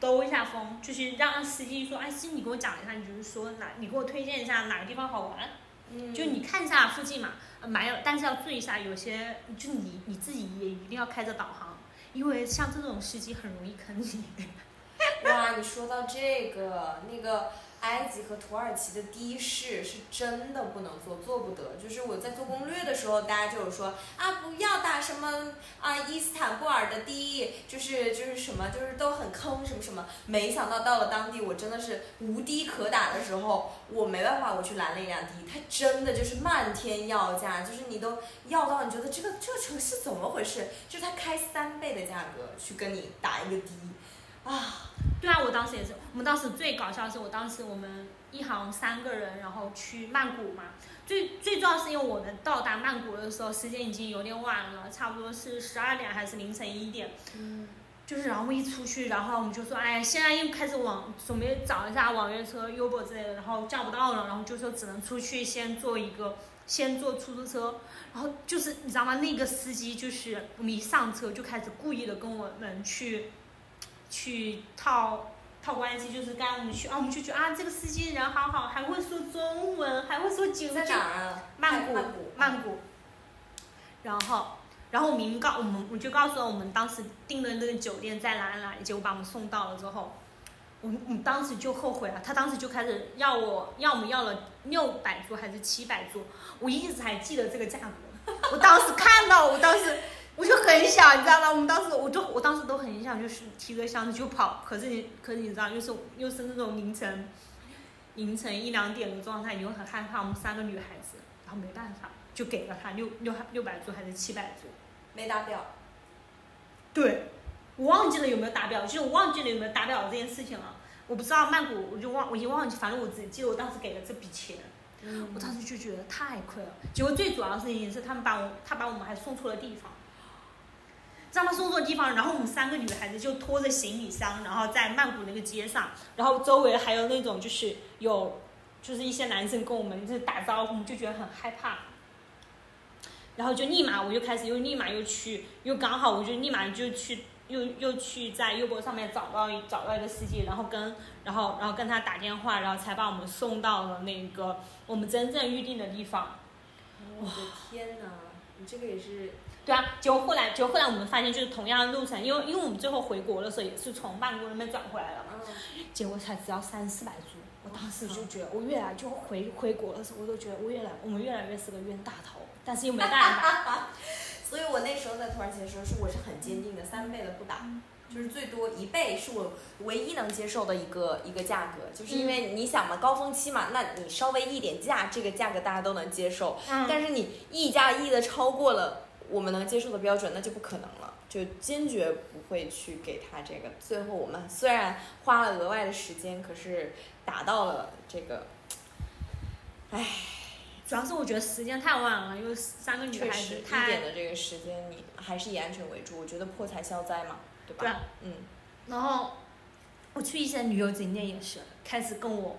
Speaker 1: 兜一下风，就是让司机说，哎，司机你给我讲一下，你就是说哪，你给我推荐一下哪个地方好玩，
Speaker 2: 嗯
Speaker 1: 就你看一下附近嘛，买有，但是要注意一下，有些就你你自己也一定要开着导航，因为像这种司机很容易坑你。
Speaker 2: 哇，你说到这个，那个埃及和土耳其的的士是真的不能坐，做不得。就是我在做攻略的时候，大家就有说啊，不要打什么啊伊斯坦布尔的的，就是就是什么，就是都很坑什么什么。没想到到了当地，我真的是无的可打的时候，我没办法，我去拦了一辆的，它真的就是漫天要价，就是你都要到你觉得这个这个城市怎么回事？就是他开三倍的价格去跟你打一个的。啊，
Speaker 1: 对啊，我当时也是。我们当时最搞笑的是，我当时我们一行三个人，然后去曼谷嘛。最最重要是因为我们到达曼谷的时候，时间已经有点晚了，差不多是十二点还是凌晨一点。
Speaker 2: 嗯，
Speaker 1: 就是然后一出去，然后我们就说，哎，现在又开始网准备找一下网约车、Uber 之类的，然后叫不到了，然后就说只能出去先坐一个，先坐出租车。然后就是你知道吗？那个司机就是我们一上车就开始故意的跟我们去，去套套关系，就是刚我们去啊，我们就觉得啊，这个司机人好好，还会说中文，还会说九
Speaker 2: 在哪？
Speaker 1: 曼谷，
Speaker 2: 曼谷。
Speaker 1: 然后，然后我明告我们，我就告诉了我们当时订的那个酒店在哪里哪里，结果把我们送到了之后，我们我们当时就后悔了，他当时就开始要我要我们要了六百铢还是七百铢，我一直还记得这个价格，(laughs) 我当时看到，我当时我就很想，你知道吗？我们当时我就我当时都很想，就是提着箱子就跑，可是你可是你知道，又是又是那种凌晨凌晨一两点的状态，你又很害怕，我们三个女孩子，然后没办法。就给了他六六六百铢还是七百铢，
Speaker 2: 没达标。
Speaker 1: 对，我忘记了有没有达标，就是我忘记了有没有达标这件事情了。我不知道曼谷，我就忘，我已经忘记，反正我自己记得我当时给了这笔钱，
Speaker 2: 嗯
Speaker 1: 我当时就觉得太亏了。结果最主要的事情是他们把我，他把我们还送错了地方，他们？送错地方，然后我们三个女孩子就拖着行李箱，然后在曼谷那个街上，然后周围还有那种就是有，就是一些男生跟我们就是打招呼，我们就觉得很害怕。然后就立马我就开始又立马又去，又刚好我就立马就去又又去在优博上面找到找到一个司机，然后跟然后然后跟他打电话，然后才把我们送到了那个我们真正预定的地方。
Speaker 2: 我的天哪，你这个也是
Speaker 1: 对啊，结果后来结果后来我们发现就是同样的路程，因为因为我们最后回国的时候也是从曼谷那边转回来了嘛，
Speaker 2: 嗯，
Speaker 1: 结果才只要三四百铢。我当时就觉得，我越来就回回国的时候，我都觉得我越来我们越来越是个冤大头，(laughs) 但是又没办法。
Speaker 2: 所以我那时候在土耳其的时候，是我是很坚定的，三倍的不打，就是最多一倍是我唯一能接受的一个一个价格，就是因为你想嘛，高峰期嘛，那你稍微一点价，这个价格大家都能接受，
Speaker 1: 嗯，
Speaker 2: 但是你溢价溢的超过了我们能接受的标准，那就不可能了，就坚决不会去给他这个。最后我们虽然花了额外的时间，可是达到了这个，唉，
Speaker 1: 主要是我觉得时间太晚了，因为三个女孩子太
Speaker 2: 点的这个时间，你还是以安全为主。我觉得破财消灾嘛，对吧？
Speaker 1: 对啊
Speaker 2: 嗯，
Speaker 1: 然后我去一些旅游景点也是开始跟我，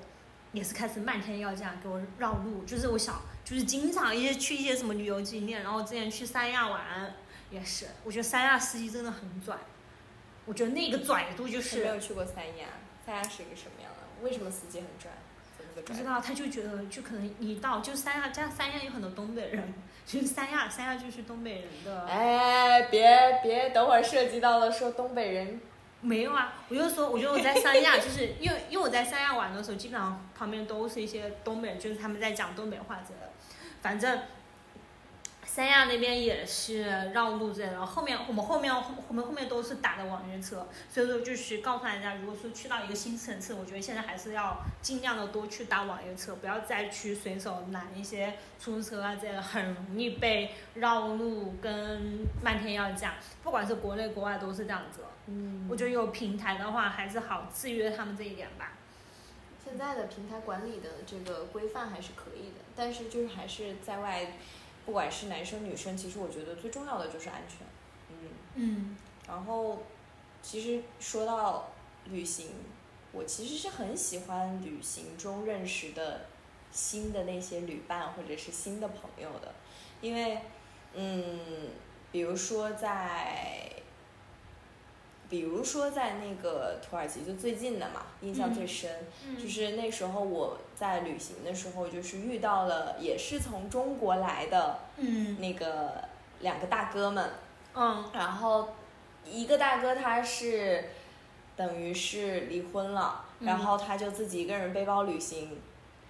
Speaker 1: 也是开始漫天要价给我绕路，就是我想就是经常一些去一些什么旅游景点，然后之前去三亚玩也是，我觉得三亚司机真的很拽，我觉得那个拽度就
Speaker 2: 是没有去过三亚，三亚是一个什么样的？为什么司机很拽？
Speaker 1: 不知？道，他就觉得就可能一到就三亚，加上三亚有很多东北人，就是三亚三亚就是东北人的。
Speaker 2: 哎，别别，等会儿涉及到了说东北人，
Speaker 1: 没有啊，我就说，我觉得我在三亚，就是因为因为我在三亚玩的时候，基本上旁边都是一些东北人，就是他们在讲东北话之类的。反正三亚那边也是绕路之类的，然后后面我们后面后我们后面都是打的网约车，所以说就是告诉大家，如果说去到一个新城市，我觉得现在还是要尽量的多去打网约车，不要再去随手拦一些出租车啊之类的，很容易被绕路跟漫天要价，不管是国内国外都是这样子。
Speaker 2: 嗯
Speaker 1: 我觉得有平台的话，还是好制约他们这一点吧。
Speaker 2: 现在的平台管理的这个规范还是可以的，但是就是还是在外，不管是男生女生，其实我觉得最重要的就是安全。嗯，
Speaker 1: 嗯
Speaker 2: 然后其实说到旅行，我其实是很喜欢旅行中认识的新的那些旅伴或者是新的朋友的，因为嗯，比如说在。比如说在那个土耳其，就最近的嘛，印象最深，
Speaker 1: 嗯。
Speaker 2: 就是那时候我在旅行的时候，就是遇到了也是从中国来的
Speaker 1: 嗯。
Speaker 2: 那个两个大哥们，
Speaker 1: 嗯。
Speaker 2: 然后一个大哥他是等于是离婚了，
Speaker 1: 嗯。
Speaker 2: 然后他就自己一个人背包旅行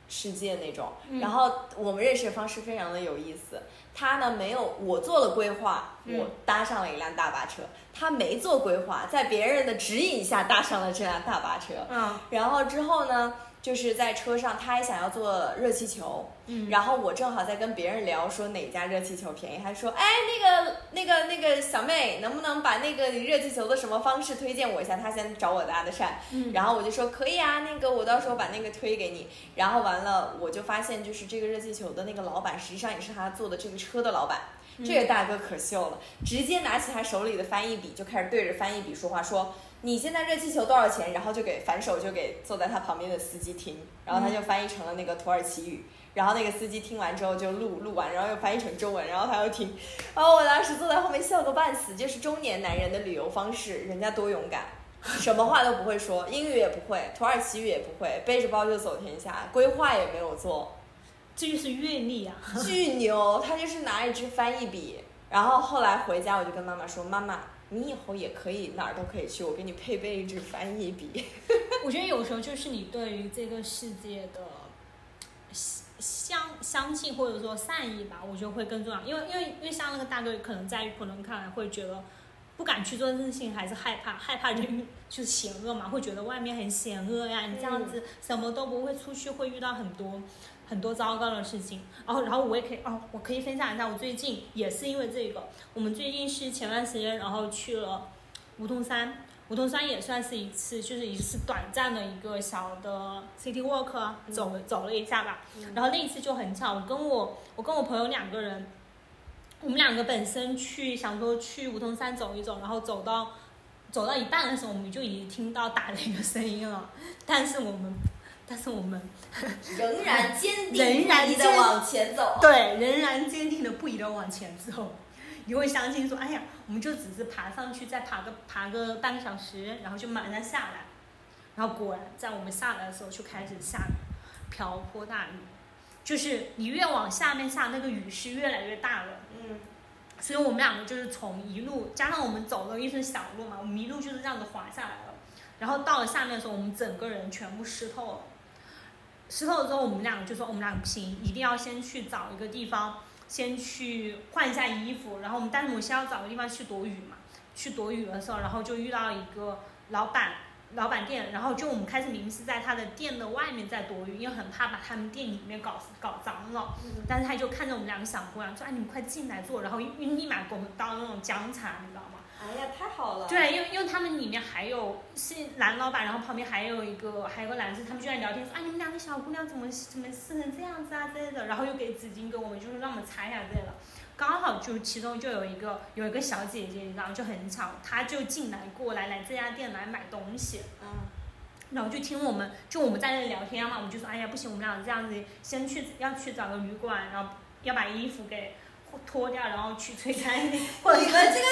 Speaker 2: 世界那种。
Speaker 1: 嗯。
Speaker 2: 然后我们认识的方式非常的有意思，他呢没有我做了规划，
Speaker 1: 嗯。
Speaker 2: 我搭上了一辆大巴车，他没做规划，在别人的指引下搭上了这辆大巴车。
Speaker 1: 嗯。
Speaker 2: 然后之后呢，就是在车上，他还想要坐热气球，
Speaker 1: 嗯，
Speaker 2: 然后我正好在跟别人聊说哪家热气球便宜，他说，哎，那个那个那个小妹，能不能把那个热气球的什么方式推荐我一下？他先找我搭的讪，
Speaker 1: 嗯。
Speaker 2: 然后我就说可以啊，那个我到时候把那个推给你。然后完了，我就发现就是这个热气球的那个老板，实际上也是他做的这个车的老板。这个大哥可秀了，直接拿起他手里的翻译笔就开始对着翻译笔说话，说你现在热气球多少钱？然后就给反手就给坐在他旁边的司机听，然后他就翻译成了那个土耳其语，然后那个司机听完之后就录录完，然后又翻译成中文，然后他又听，然后我当时坐在后面笑个半死，就是中年男人的旅游方式，人家多勇敢。什么话都不会说，英语也不会，土耳其语也不会，背着包就走天下，规划也没有做，
Speaker 1: 这就是阅历啊。(laughs)
Speaker 2: 巨牛，他就是拿一支翻译笔，然后后来回家我就跟妈妈说，妈妈，你以后也可以哪儿都可以去，我给你配备一支翻译笔。(laughs)
Speaker 1: 我觉得有时候就是你对于这个世界的相相信或者说善意吧，我觉得会更重要。因为因为因为像那个大哥，可能在于普通人看来会觉得不敢去做这件事情，还是害怕害怕就就是险恶嘛，会觉得外面很险恶呀，你这样子什么都不会出去，会遇到很多。很多糟糕的事情，然后，然后我也可以哦，我可以分享一下，我最近也是因为这个，我们最近是前段时间，然后去了梧桐山，梧桐山也算是一次，就是一次短暂的一个小的 city walk，走了、走了一下吧，然后那一次就很巧，我跟我我跟我朋友两个人，我们两个本身去想说去梧桐山走一走，然后走到走到一半的时候，我们就已经听到打雷的声音了，但是我们。但是我们
Speaker 2: 仍然坚定
Speaker 1: 仍然
Speaker 2: 的往前走。(laughs)
Speaker 1: 对，仍然坚定的不移的往前走。你会相信说，哎呀，我们就只是爬上去，再爬个爬个半个小时，然后就马上下来。然后果然，在我们下来的时候就开始下瓢泼大雨，就是你越往下面下，那个雨是越来越大了。
Speaker 2: 嗯，
Speaker 1: 所以我们两个就是从一路加上我们走了一条小路嘛，我们一路就是这样子滑下来了。然后到了下面的时候，我们整个人全部湿透了。湿透了之后，我们两个就说我们俩不行，一定要先去找一个地方，先去换一下衣服。然后我们，但是我们先要找个地方去躲雨嘛。去躲雨的时候，然后就遇到一个老板，老板店，然后就我们开始明明是在他的店的外面在躲雨，因为很怕把他们店里面搞搞脏了。但是他就看着我们两个小姑娘说：“哎，你们快进来坐。”然后立立马给我们倒那种姜茶，你知道吗？
Speaker 2: 哎呀，太好了。
Speaker 1: 对，因为因为他们里面还有是男老板，然后旁边还有一个还有个男生，他们就在聊天说：“啊，你们两个小姑娘怎么怎么撕成这样子啊之类的。”然后又给纸巾给我们，就是让我们擦一下之类的。刚好就其中就有一个有一个小姐姐，你知道就很巧，她就进来过来来这家店来买东西。
Speaker 2: 嗯。
Speaker 1: 然后就听我们就我们在那里聊天嘛，我们就说：“哎呀，不行，我们俩这样子先去要去找个旅馆，然后要把衣服给脱掉，然后去吹干。(laughs) ”你们
Speaker 2: 这个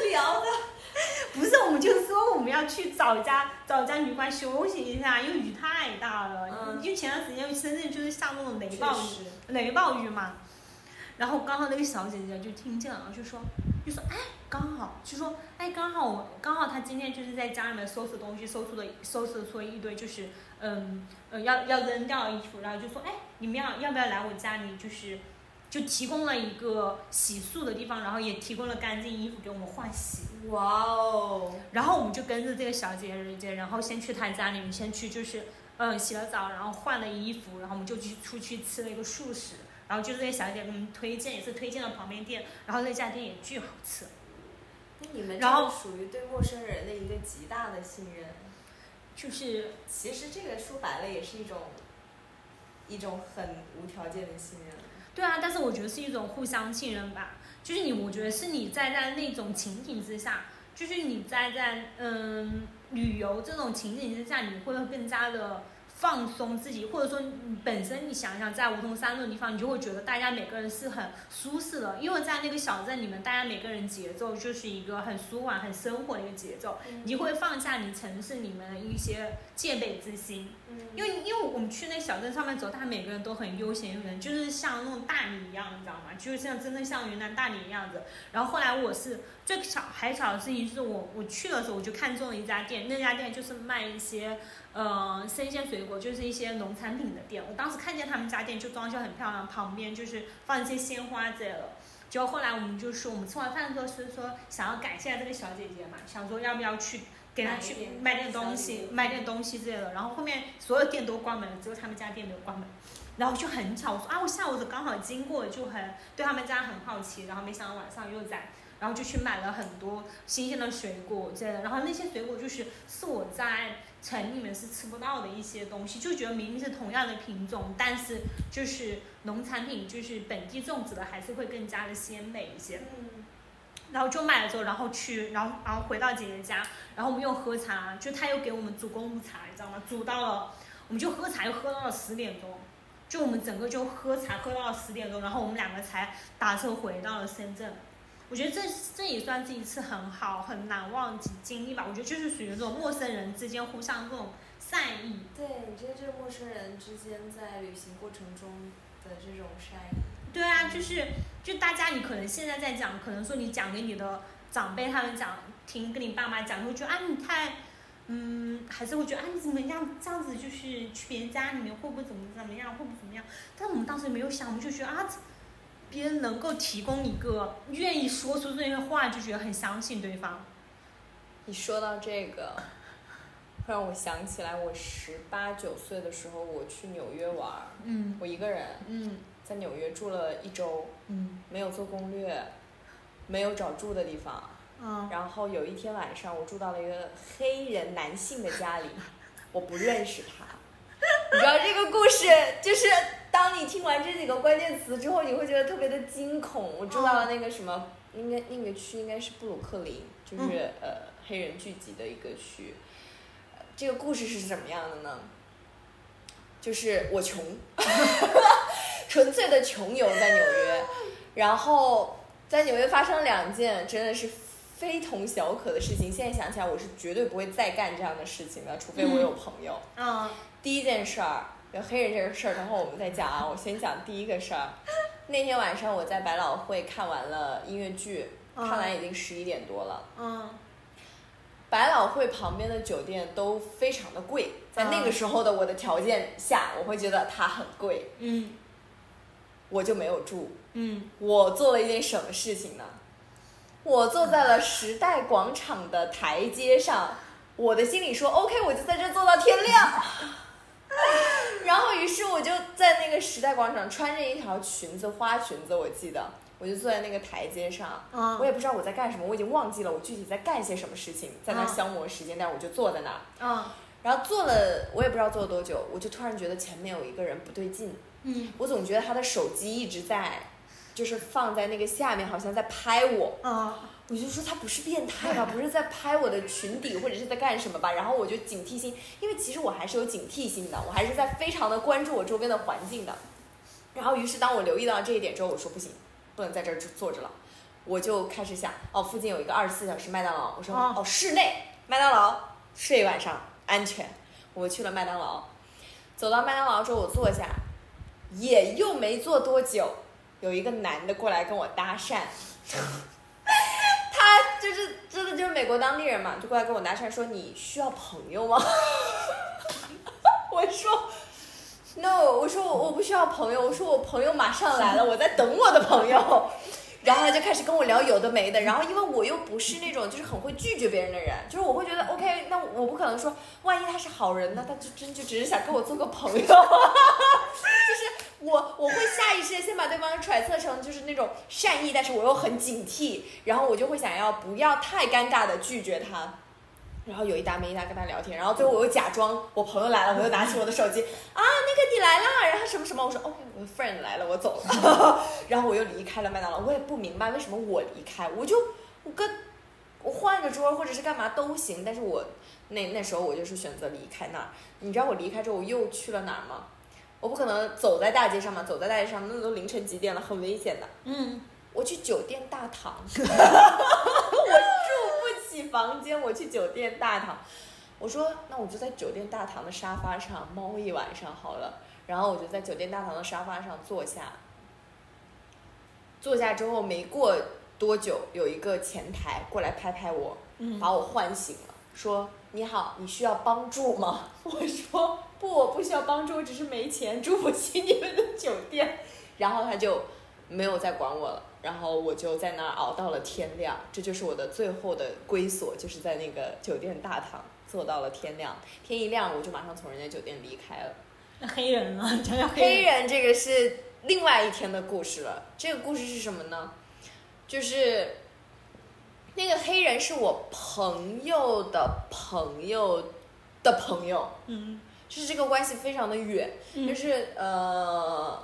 Speaker 2: 这聊的。(laughs)
Speaker 1: 不是，我们就说我们要去找一家找一家旅馆休息一下，因为雨太大了。
Speaker 2: 嗯。
Speaker 1: 因为前段时间深圳就是下那种雷暴雨，雷暴雨嘛。然后刚好那个小姐姐就听见了，就说就说哎，刚好就说哎，刚好我刚好她今天就是在家里面收拾东西，收拾了收拾出了一堆就是嗯呃要要扔掉的衣服，然后就说哎，你们要要不要来我家里就是。就提供了一个洗漱的地方，然后也提供了干净衣服给我们换洗。
Speaker 2: 哇哦！
Speaker 1: 然后我们就跟着这个小姐姐，然后先去她家里面，先去就是，嗯，洗了澡，然后换了衣服，然后我们就去出去吃了一个素食。然后就是这个小姐姐给我们推荐，也是推荐了旁边店，然后那家店也巨好吃。
Speaker 2: 那你们这个属于对陌生人的一个极大的信任。
Speaker 1: 就是，
Speaker 2: 其实这个说白了也是一种，一种很无条件的信任。
Speaker 1: 对啊，但是我觉得是一种互相信任吧。就是你，我觉得是你在在那种情景之下，就是你在在嗯旅游这种情景之下，你会更加的放松自己，或者说你本身你想想在梧桐山那种地方，你就会觉得大家每个人是很舒适的，因为在那个小镇里面，大家每个人节奏就是一个很舒缓、很生活的一个节奏，你就会放下你城市里面的一些戒备之心。因为因为我们去那小镇上面走，大家每个人都很悠闲悠闲，就是像那种大理一样，你知道吗？就是像真的像云南大理一样子。然后后来我是最巧还巧的事情，就是我我去的时候我就看中了一家店，那家店就是卖一些呃生鲜水果，就是一些农产品的店。我当时看见他们家店就装修很漂亮，旁边就是放一些鲜花之类的。结果后来我们就说，我们吃完饭之后是说想要感谢这个小姐姐嘛，想说要不要去。给他去
Speaker 2: 买点
Speaker 1: 东西，
Speaker 2: 物
Speaker 1: 买点东西之类的。然后后面所有店都关门了，只有他们家店没有关门。然后就很巧，我说啊，我下午刚好经过，就很对他们家很好奇。然后没想到晚上又在，然后就去买了很多新鲜的水果之类的。然后那些水果就是是我在城里面是吃不到的一些东西，就觉得明明是同样的品种，但是就是农产品就是本地种植的，还是会更加的鲜美一些。
Speaker 2: 嗯，
Speaker 1: 然后就买了之后，然后去，然后然后回到姐姐家，然后我们又喝茶，就她又给我们煮功夫茶，你知道吗？煮到了，我们就喝茶，又喝到了十点钟，就我们整个就喝茶喝到了十点钟，然后我们两个才打车回到了深圳。我觉得这这也算是一次很好很难忘的经历吧。我觉得就是属于那种陌生人之间互相这种善意。
Speaker 2: 对，你觉得就是陌生人之间在旅行过程中的这种善意，
Speaker 1: 对啊，就是就大家，你可能现在在讲，可能说你讲给你的长辈他们讲听，跟你爸妈讲，你会觉得啊你太，嗯，还是会觉得啊你怎么样这样子，就是去别人家里面会不会怎么怎么样，会不会怎么样？但我们当时没有想，我们就觉得啊，别人能够提供一个愿意说出这些话，就觉得很相信对方。
Speaker 2: 你说到这个，让我想起来，我十八九岁的时候，我去纽约玩儿，
Speaker 1: 嗯
Speaker 2: 我一个人
Speaker 1: 嗯
Speaker 2: 在纽约住了一周，
Speaker 1: 嗯
Speaker 2: 没有做攻略，没有找住的地方。
Speaker 1: 嗯
Speaker 2: 然后有一天晚上，我住到了一个黑人男性的家里，我不认识他。你知道这个故事，就是当你听完这几个关键词之后，你会觉得特别的惊恐。我住到了那个什么，应该那个区应该是布鲁克林，就是、呃黑人聚集的一个区。呃这个故事是怎么样的呢？就是我穷，(laughs) 纯粹的穷游在纽约，然后在纽约发生了两件真的是非同小可的事情。现在想起来，我是绝对不会再干这样的事情的，除非我有朋友。
Speaker 1: 嗯
Speaker 2: 第一件事儿，有黑人这个事儿，等会儿我们再讲啊。我先讲第一个事儿。那天晚上我在百老汇看完了音乐剧，
Speaker 1: 嗯
Speaker 2: 看完已经十一点多了。
Speaker 1: 嗯
Speaker 2: 百老汇旁边的酒店都非常的贵，在那个时候的我的条件下，我会觉得它很贵，
Speaker 1: 嗯
Speaker 2: 我就没有住。
Speaker 1: 嗯
Speaker 2: 我做了一件什么事情呢？我坐在了时代广场的台阶上，我的心里说 OK，我就在这坐到天亮。(laughs) 然后，于是我就在那个时代广场穿着一条裙子，花裙子，我记得，我就坐在那个台阶上，
Speaker 1: 啊
Speaker 2: 我也不知道我在干什么，我已经忘记了我具体在干些什么事情，在那消磨时间，但是我就坐在那儿，
Speaker 1: 嗯
Speaker 2: 然后坐了，我也不知道坐了多久，我就突然觉得前面有一个人不对劲，
Speaker 1: 嗯
Speaker 2: 我总觉得他的手机一直在，就是放在那个下面，好像在拍我。
Speaker 1: 啊
Speaker 2: 我就说他不是变态吧，(laughs) 不是在拍我的裙底或者是在干什么吧？然后我就警惕心，因为其实我还是有警惕心的，我还是在非常的关注我周边的环境的。然后于是当我留意到这一点之后，我说不行，不能在这儿坐着了，我就开始想，哦，附近有一个二十四小时麦当劳，我说
Speaker 1: 哦
Speaker 2: 哦，室内麦当劳睡一晚上安全，我去了麦当劳，走到麦当劳之后我坐下，也又没做多久，有一个男的过来跟我搭讪。他就是真的就是美国当地人嘛，就过来跟我搭讪说你需要朋友吗？(laughs) 我说 no，我说我我不需要朋友，我说我朋友马上来了，我在等我的朋友。然后他就开始跟我聊有的没的，然后因为我又不是那种就是很会拒绝别人的人，就是我会觉得 OK，那我不可能说万一他是好人呢，他就真就只是想跟我做个朋友，(laughs) 就是我我会下意识的先把对方揣测成就是那种善意，但是我又很警惕，然后我就会想要不要太尴尬的拒绝他。然后有一搭没一搭跟他聊天，然后最后我又假装我朋友来了，我又拿起我的手机 (laughs) 啊，那个你来啦，然后什么什么，我说 OK，我的 friend 来了，我走了，(laughs) 然后我又离开了麦当劳，我也不明白为什么我离开，我就我跟我换个桌或者是干嘛都行，但是我那那时候我就是选择离开那儿，你知道我离开之后我又去了哪儿吗？我不可能走在大街上嘛，走在大街上那都凌晨几点了，很危险的。
Speaker 1: 嗯。
Speaker 2: 我去酒店大堂，起房间，我去酒店大堂。我说那我就在酒店大堂的沙发上猫一晚上好了。然后我就在酒店大堂的沙发上坐下。坐下之后没过多久，有一个前台过来拍拍我，
Speaker 1: 嗯
Speaker 2: 把我唤醒了，说：“你好，你需要帮助吗？” (laughs) 我说：“不，我不需要帮助，我只是没钱，住不起你们的酒店。”然后他就没有再管我了。然后我就在那儿熬到了天亮，这就是我的最后的归所，就是在那个酒店大堂坐到了天亮。天一亮，我就马上从人家酒店离开了。
Speaker 1: 那黑人呢？(laughs) 讲讲
Speaker 2: 黑
Speaker 1: 人。
Speaker 2: 人这个是另外一天的故事了。这个故事是什么呢？就是那个黑人是我朋友的朋友的朋友，
Speaker 1: 嗯
Speaker 2: 就是这个关系非常的远，
Speaker 1: 嗯
Speaker 2: 就是呃，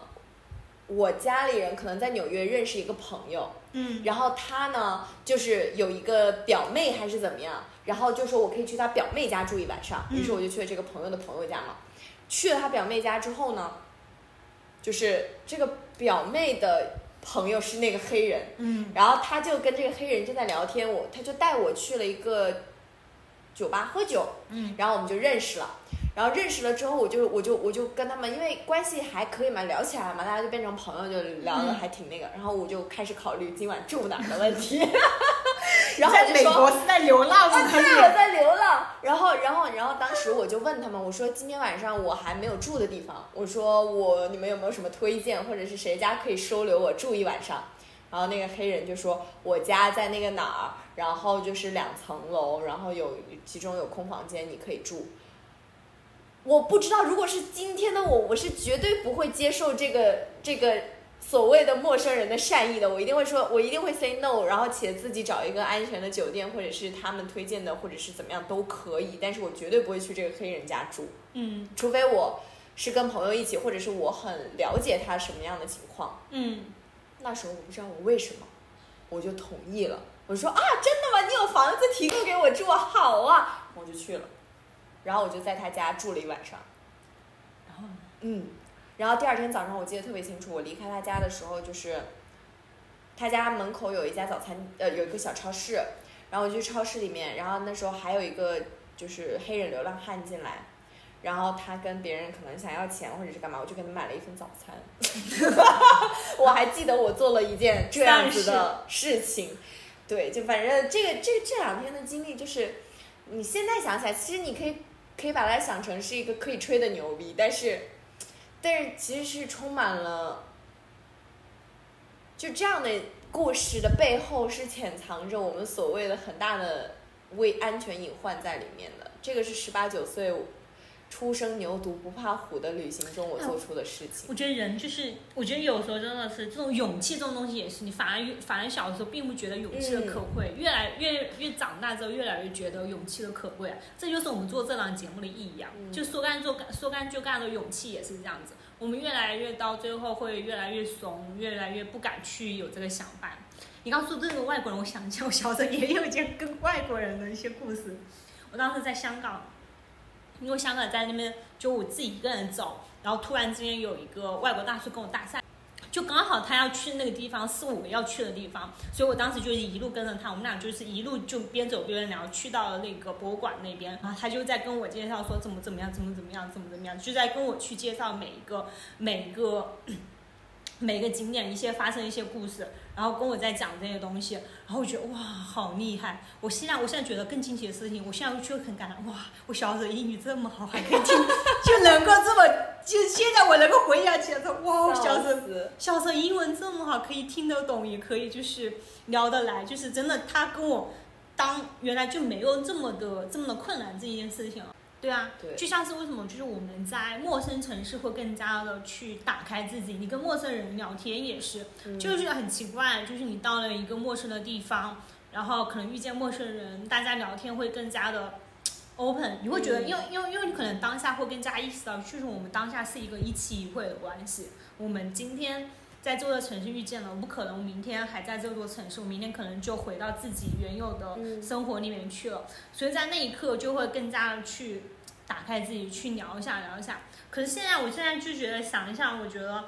Speaker 2: 我家里人可能在纽约认识一个朋友，
Speaker 1: 嗯。
Speaker 2: 然后他呢就是有一个表妹还是怎么样，然后就说我可以去他表妹家住一晚上，
Speaker 1: 嗯
Speaker 2: 于是我就去了这个朋友的朋友家嘛。去了他表妹家之后呢，就是这个表妹的朋友是那个黑人，
Speaker 1: 嗯。
Speaker 2: 然后他就跟这个黑人正在聊天，我他就带我去了一个酒吧喝酒，
Speaker 1: 嗯
Speaker 2: 然后我们就认识了。然后认识了之后，我就我就我就跟他们，因为关系还可以嘛，聊起来了嘛，大家就变成朋友，就聊得
Speaker 1: 嗯
Speaker 2: 还挺那个。然后我就开始考虑今晚住哪儿的问题。(laughs) 然后
Speaker 1: 在美国是在流浪
Speaker 2: 啊，
Speaker 1: 是
Speaker 2: 对，我？在流浪。然后，然后，然后当时我就问他们，我说今天晚上我还没有住的地方，我说我你们有没有什么推荐，或者是谁家可以收留我住一晚上？然后那个黑人就说我家在那个哪儿，然后就是两层楼，然后有其中有空房间，你可以住。我不知道，如果是今天的我，我是绝对不会接受这个这个所谓的陌生人的善意的，我一定会说，我一定会 say no，然后且自己找一个安全的酒店，或者是他们推荐的，或者是怎么样都可以，但是我绝对不会去这个黑人家住，
Speaker 1: 嗯
Speaker 2: 除非我是跟朋友一起，或者是我很了解他什么样的情况。
Speaker 1: 嗯
Speaker 2: 那时候我不知道我为什么，我就同意了。我说啊，真的吗？你有房子提供给我住啊？好啊，我就去了。然后我就在他家住了一晚上。
Speaker 1: 然后呢
Speaker 2: 嗯，然后第二天早上我记得特别清楚，我离开他家的时候，就是他家门口有一家早餐，呃，有一个小超市，然后我去超市里面，然后那时候还有一个就是黑人流浪汉进来，然后他跟别人可能想要钱或者是干嘛，我就给他买了一份早餐。(laughs) 我还记得我做了一件这样子的事情，对，就反正这个这这两天的经历就是，你现在想起来，其实你可以可以把它想成是一个可以吹的牛逼，但是但是其实是充满了，就这样的故事的背后是潜藏着我们所谓的很大的为安全隐患在里面的。这个是十八九岁初生牛犊不怕虎的旅行中我做出的事情。
Speaker 1: 我觉得人就是，我觉得有时候真的是这种勇气这种东西也是，你反而越反而小的时候并不觉得勇气的可贵，越来越越长大之后越来越觉得勇气的可贵啊。这就是我们做这档节目的意义啊，
Speaker 2: 嗯
Speaker 1: 就说干就干，说干就干的勇气也是这样子。我们越来越到最后会越来越怂，越来越不敢去有这个想法。你刚说这个外国人，我想起来我小时候也有一件跟外国人的一些故事。我当时在香港，因为香港在那边就我自己一个人走，然后突然之间有一个外国大叔跟我搭讪，就刚好他要去那个地方是我要去的地方，所以我当时就是一路跟着他，我们俩就是一路就边走边聊，去到了那个博物馆那边，然后他就在跟我介绍说怎么怎么样，怎么怎么样，怎么怎么样，就在跟我去介绍每一个每一个 (clears throat) 每个景点一些发生一些故事，然后跟我在讲这些东西，然后我觉得哇好厉害！我现在我现在觉得更惊奇的事情，我现在就很感叹哇，我小时候英语这么好，还可以听，(laughs) 就能够这么，就现在我能够回想起来说哇，我小时候
Speaker 2: 死
Speaker 1: 小时候英文这么好，可以听得懂，也可以就是聊得来，就是真的，他跟我当原来就没有这么的这么的困难这一件事情。对啊，
Speaker 2: 对
Speaker 1: 就像是为什么就是我们在陌生城市会更加的去打开自己，你跟陌生人聊天也是，
Speaker 2: 嗯
Speaker 1: 就是很奇怪，就是你到了一个陌生的地方，然后可能遇见陌生人，大家聊天会更加的 open，你会觉得，
Speaker 2: 嗯
Speaker 1: 因为因为因为你可能当下会更加意识到，就是我们当下是一个一期一会的关系，我们今天。在这座城市遇见了，我不可能明天还在这座城市，我明天可能就回到自己原有的
Speaker 2: 嗯
Speaker 1: 生活里面去了，所以在那一刻就会更加的去打开自己，去聊一下聊一下。可是现在，我现在就觉得想一想，我觉得，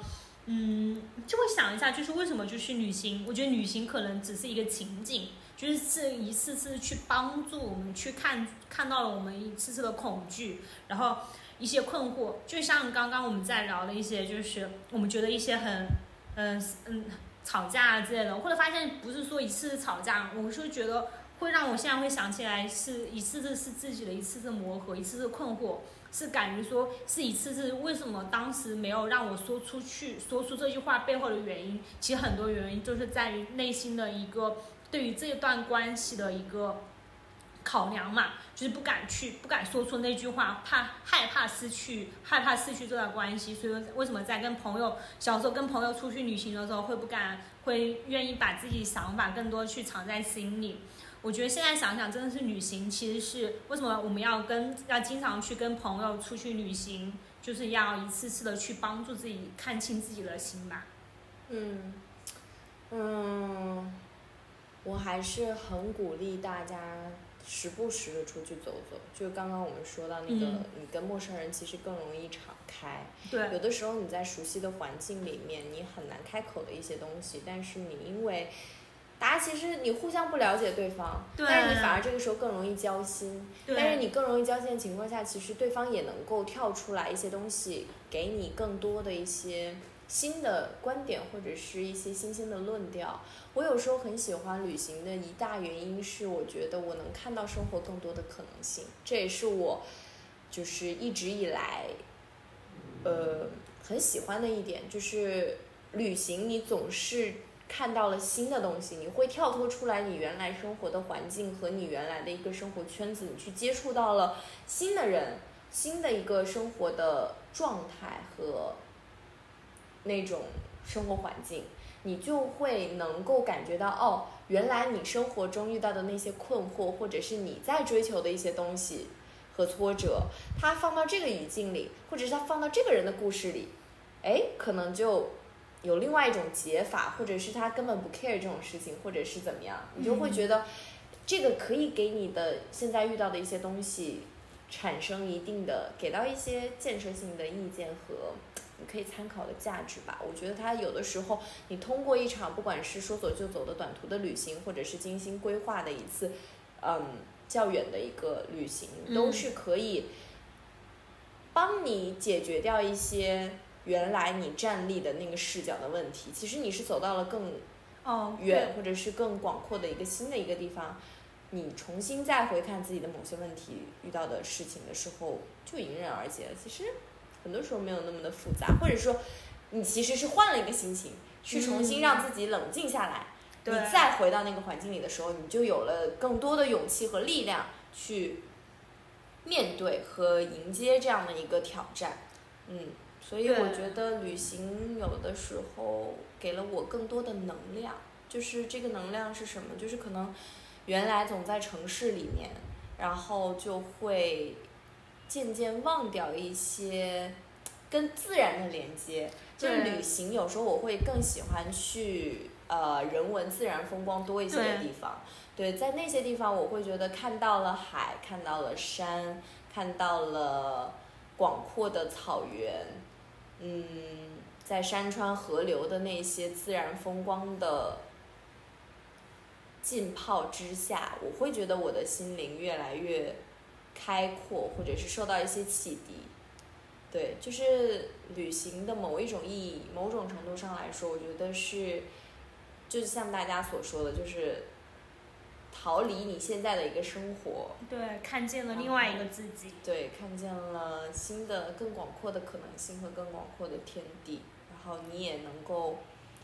Speaker 1: 嗯，就会想一下，就是为什么就去旅行？我觉得旅行可能只是一个情景，就是是一次次去帮助我们去看看到了我们一次次的恐惧，然后一些困惑。就像刚刚我们在聊的一些，就是我们觉得一些很，嗯嗯吵架啊之类的，或者发现不是说一次次吵架，我是觉得。会让我现在会想起来，是一次次是自己的一次次磨合，一次次困惑，是感觉说是一次次为什么当时没有让我说出去，说出这句话背后的原因，其实很多原因就是在于内心的一个对于这段关系的一个考量嘛，就是不敢去，不敢说出那句话，怕害怕失去，害怕失去这段关系，所以说为什么在跟朋友小时候跟朋友出去旅行的时候会不敢，会愿意把自己想法更多去藏在心里。我觉得现在想想，真的是旅行，其实是为什么我们要跟要经常去跟朋友出去旅行，就是要一次次的去帮助自己看清自己的心吧。
Speaker 2: 嗯，嗯，我还是很鼓励大家时不时的出去走走。就刚刚我们说到那个，
Speaker 1: 嗯
Speaker 2: 你跟陌生人其实更容易敞开。
Speaker 1: 对
Speaker 2: 有的时候你在熟悉的环境里面，你很难开口的一些东西，但是你因为大家其实你互相不了解对方，
Speaker 1: 对
Speaker 2: 但是你反而这个时候更容易交心。
Speaker 1: 对，
Speaker 2: 但是你更容易交心的情况下，其实对方也能够跳出来一些东西，给你更多的一些新的观点或者是一些新鲜的论调。我有时候很喜欢旅行的一大原因是，我觉得我能看到生活更多的可能性，这也是我就是一直以来，呃，很喜欢的一点，就是旅行你总是。看到了新的东西，你会跳脱出来你原来生活的环境和你原来的一个生活圈子，你去接触到了新的人，新的一个生活的状态和那种生活环境，你就会能够感觉到哦，原来你生活中遇到的那些困惑，或者是你在追求的一些东西和挫折，它放到这个语境里，或者是它放到这个人的故事里，哎，可能就。有另外一种解法，或者是他根本不 care 这种事情，或者是怎么样，你就会觉得这个可以给你的现在遇到的一些东西产生一定的，给到一些建设性的意见和你可以参考的价值吧。我觉得它有的时候，你通过一场不管是说走就走的短途的旅行，或者是精心规划的一次，嗯，较远的一个旅行，都是可以帮你解决掉一些。原来你站立的那个视角的问题，其实你是走到了更
Speaker 1: 哦
Speaker 2: 远或者是更广阔的一个新的一个地方，你重新再回看自己的某些问题遇到的事情的时候，就迎刃而解了。其实很多时候没有那么的复杂，或者说你其实是换了一个心情，去重新让自己冷静下来，
Speaker 1: 对
Speaker 2: 你再回到那个环境里的时候，你就有了更多的勇气和力量去面对和迎接这样的一个挑战。嗯。所以我觉得旅行有的时候给了我更多的能量，就是这个能量是什么？就是可能原来总在城市里面，然后就会渐渐忘掉一些跟自然的连接。就是旅行有时候我会更喜欢去呃人文自然风光多一些的地方。对，在那些地方我会觉得看到了海，看到了山，看到了广阔的草原。嗯，在山川河流的那些自然风光的浸泡之下，我会觉得我的心灵越来越开阔，或者是受到一些启迪。对，就是旅行的某一种意义，某种程度上来说，我觉得是，就是像大家所说的，就是逃离你现在的一个生活，
Speaker 1: 对，看见了另外一个自己。
Speaker 2: 对，看见了新的、更广阔的可能性和更广阔的天地，然后你也能够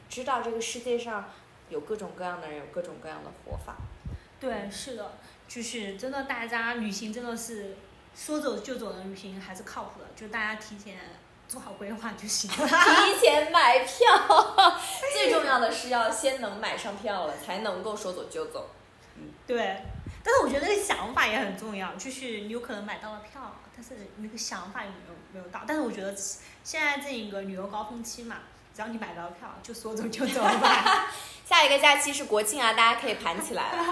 Speaker 2: 知道这个世界上有各种各样的人，有各种各样的活法。
Speaker 1: 对，是的，就是真的，大家旅行真的是说走就走的旅行还是靠谱的，就大家提前做好规划就行了。
Speaker 2: 提前买票，(laughs) 最重要的是要先能买上票了，才能够说走就走。
Speaker 1: 对，但是我觉得那个想法也很重要，就是你有可能买到了票，但是你那个想法有没有没有到？但是我觉得现在这一个旅游高峰期嘛，只要你买到票，就说走就走吧。(laughs)
Speaker 2: 下一个假期是国庆啊，大家可以盘起来了。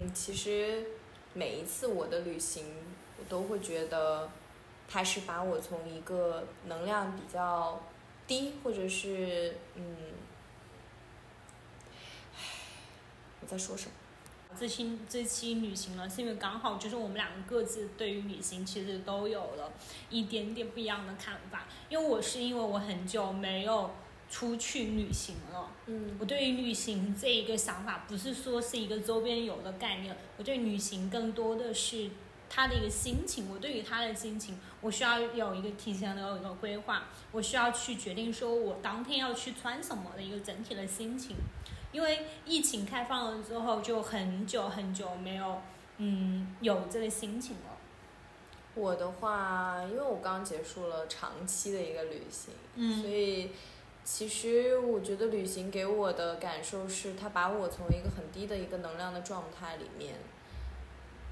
Speaker 2: 嗯，(laughs) 其实每一次我的旅行，我都会觉得，它是把我从一个能量比较低，或者是嗯，唉我在说什么？
Speaker 1: 这期这期旅行呢，是因为刚好就是我们两个各自对于旅行其实都有了一点点不一样的看法。因为我是因为我很久没有出去旅行了。
Speaker 2: 嗯
Speaker 1: 我对于旅行这一个想法，不是说是一个周边游的概念，我对旅行更多的是他的一个心情。我对于他的心情，我需要有一个提前的有一个规划，我需要去决定说我当天要去穿什么的一个整体的心情。因为疫情开放了之后，就很久很久没有嗯有这个心情了。
Speaker 2: 我的话，因为我刚结束了长期的一个旅行，所
Speaker 1: 嗯
Speaker 2: 以其实我觉得旅行给我的感受是，它把我从一个很低的一个能量的状态里面，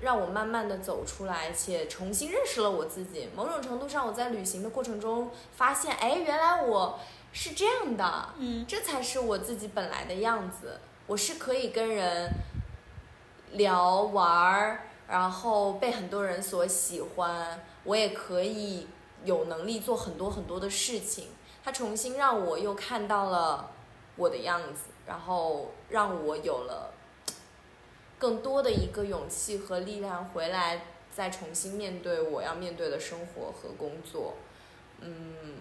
Speaker 2: 让我慢慢的走出来，且重新认识了我自己。某种程度上，我在旅行的过程中发现，哎，原来我是这样的，
Speaker 1: 嗯
Speaker 2: 这才是我自己本来的样子。我是可以跟人聊玩儿，然后被很多人所喜欢，我也可以有能力做很多很多的事情。它重新让我又看到了我的样子，然后让我有了更多的一个勇气和力量回来，再重新面对我要面对的生活和工作。嗯，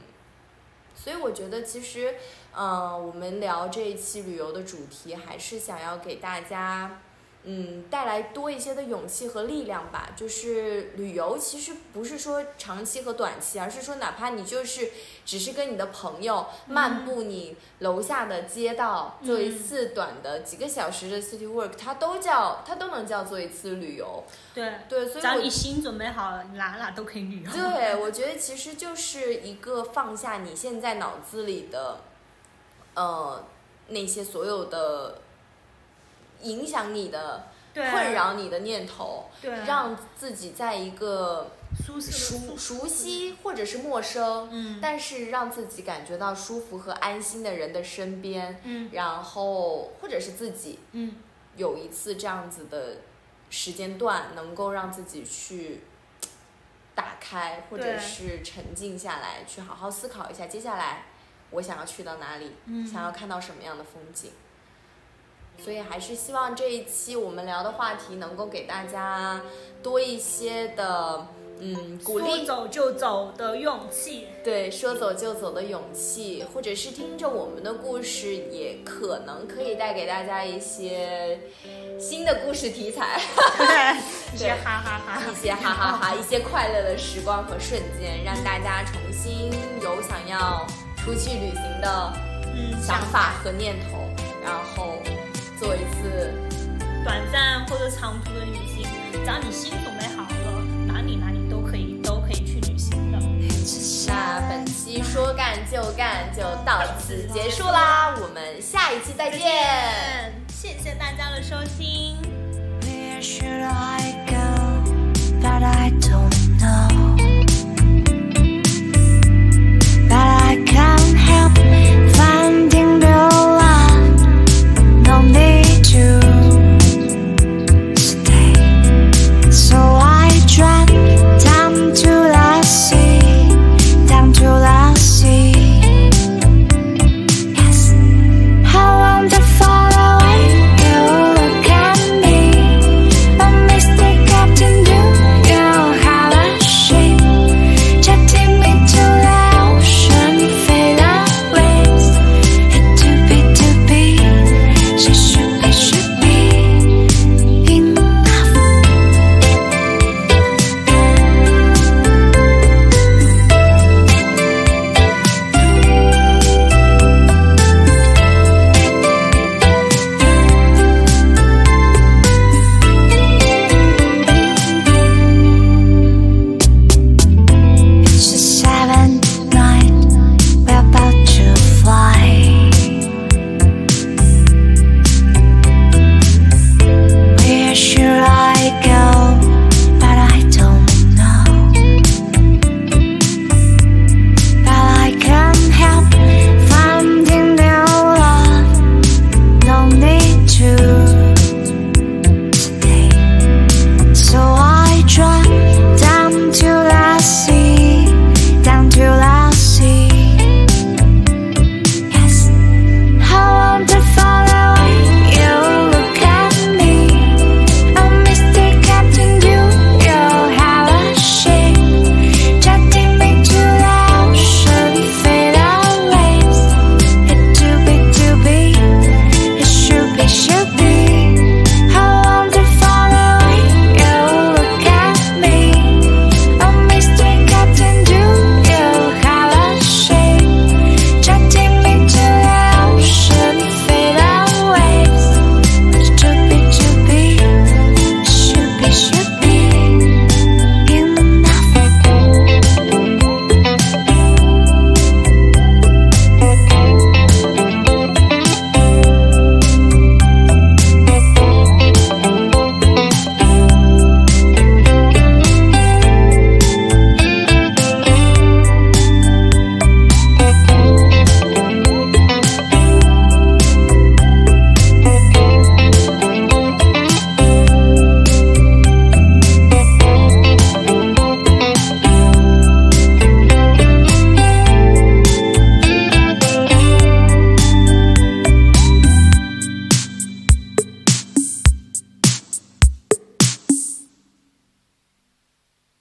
Speaker 2: 所以我觉得其实，呃，我们聊这一期旅游的主题，还是想要给大家，嗯，带来多一些的勇气和力量吧。就是旅游其实不是说长期和短期，而是说哪怕你就是只是跟你的朋友漫步你楼下的街道，做一次短的几个小时的 city work，它都叫它都能叫做一次旅游。
Speaker 1: 对，
Speaker 2: 对，所以
Speaker 1: 只要
Speaker 2: 我
Speaker 1: 你心准备好了，哪哪都可以旅游。
Speaker 2: 对，我觉得其实就是一个放下你现在脑子里的，呃，那些所有的影响你的、困扰你的念头，
Speaker 1: 对，
Speaker 2: 让自己在一个熟熟悉或者是陌生，
Speaker 1: 嗯。
Speaker 2: 但是让自己感觉到舒服和安心的人的身边，
Speaker 1: 嗯。
Speaker 2: 然后或者是自己
Speaker 1: 嗯。
Speaker 2: 有一次这样子的时间段，能够让自己去打开，或者是沉静下来，去好好思考一下接下来我想要去到哪里，
Speaker 1: 嗯。
Speaker 2: 想要看到什么样的风景。所以还是希望这一期我们聊的话题能够给大家多一些的嗯鼓
Speaker 1: 说
Speaker 2: 励，
Speaker 1: 走就走的勇气。
Speaker 2: 对，说走就走的勇气，或者是听着我们的故事，也可能可以带给大家一些新的故事题材，(laughs)
Speaker 1: 对，一些哈哈哈。
Speaker 2: 一些哈哈哈，一些快乐的时光和瞬间，让大家重新有想要出去旅行的
Speaker 1: 嗯，
Speaker 2: 想法和念头，然后做一次
Speaker 1: 短暂或者长途的旅行只要你心准备好了哪里哪里都可以都可以去旅行的。
Speaker 2: 那本期说干就干就到此结束啦我们下一期再见。
Speaker 1: 谢谢大家的收听。Where should i gobut i don't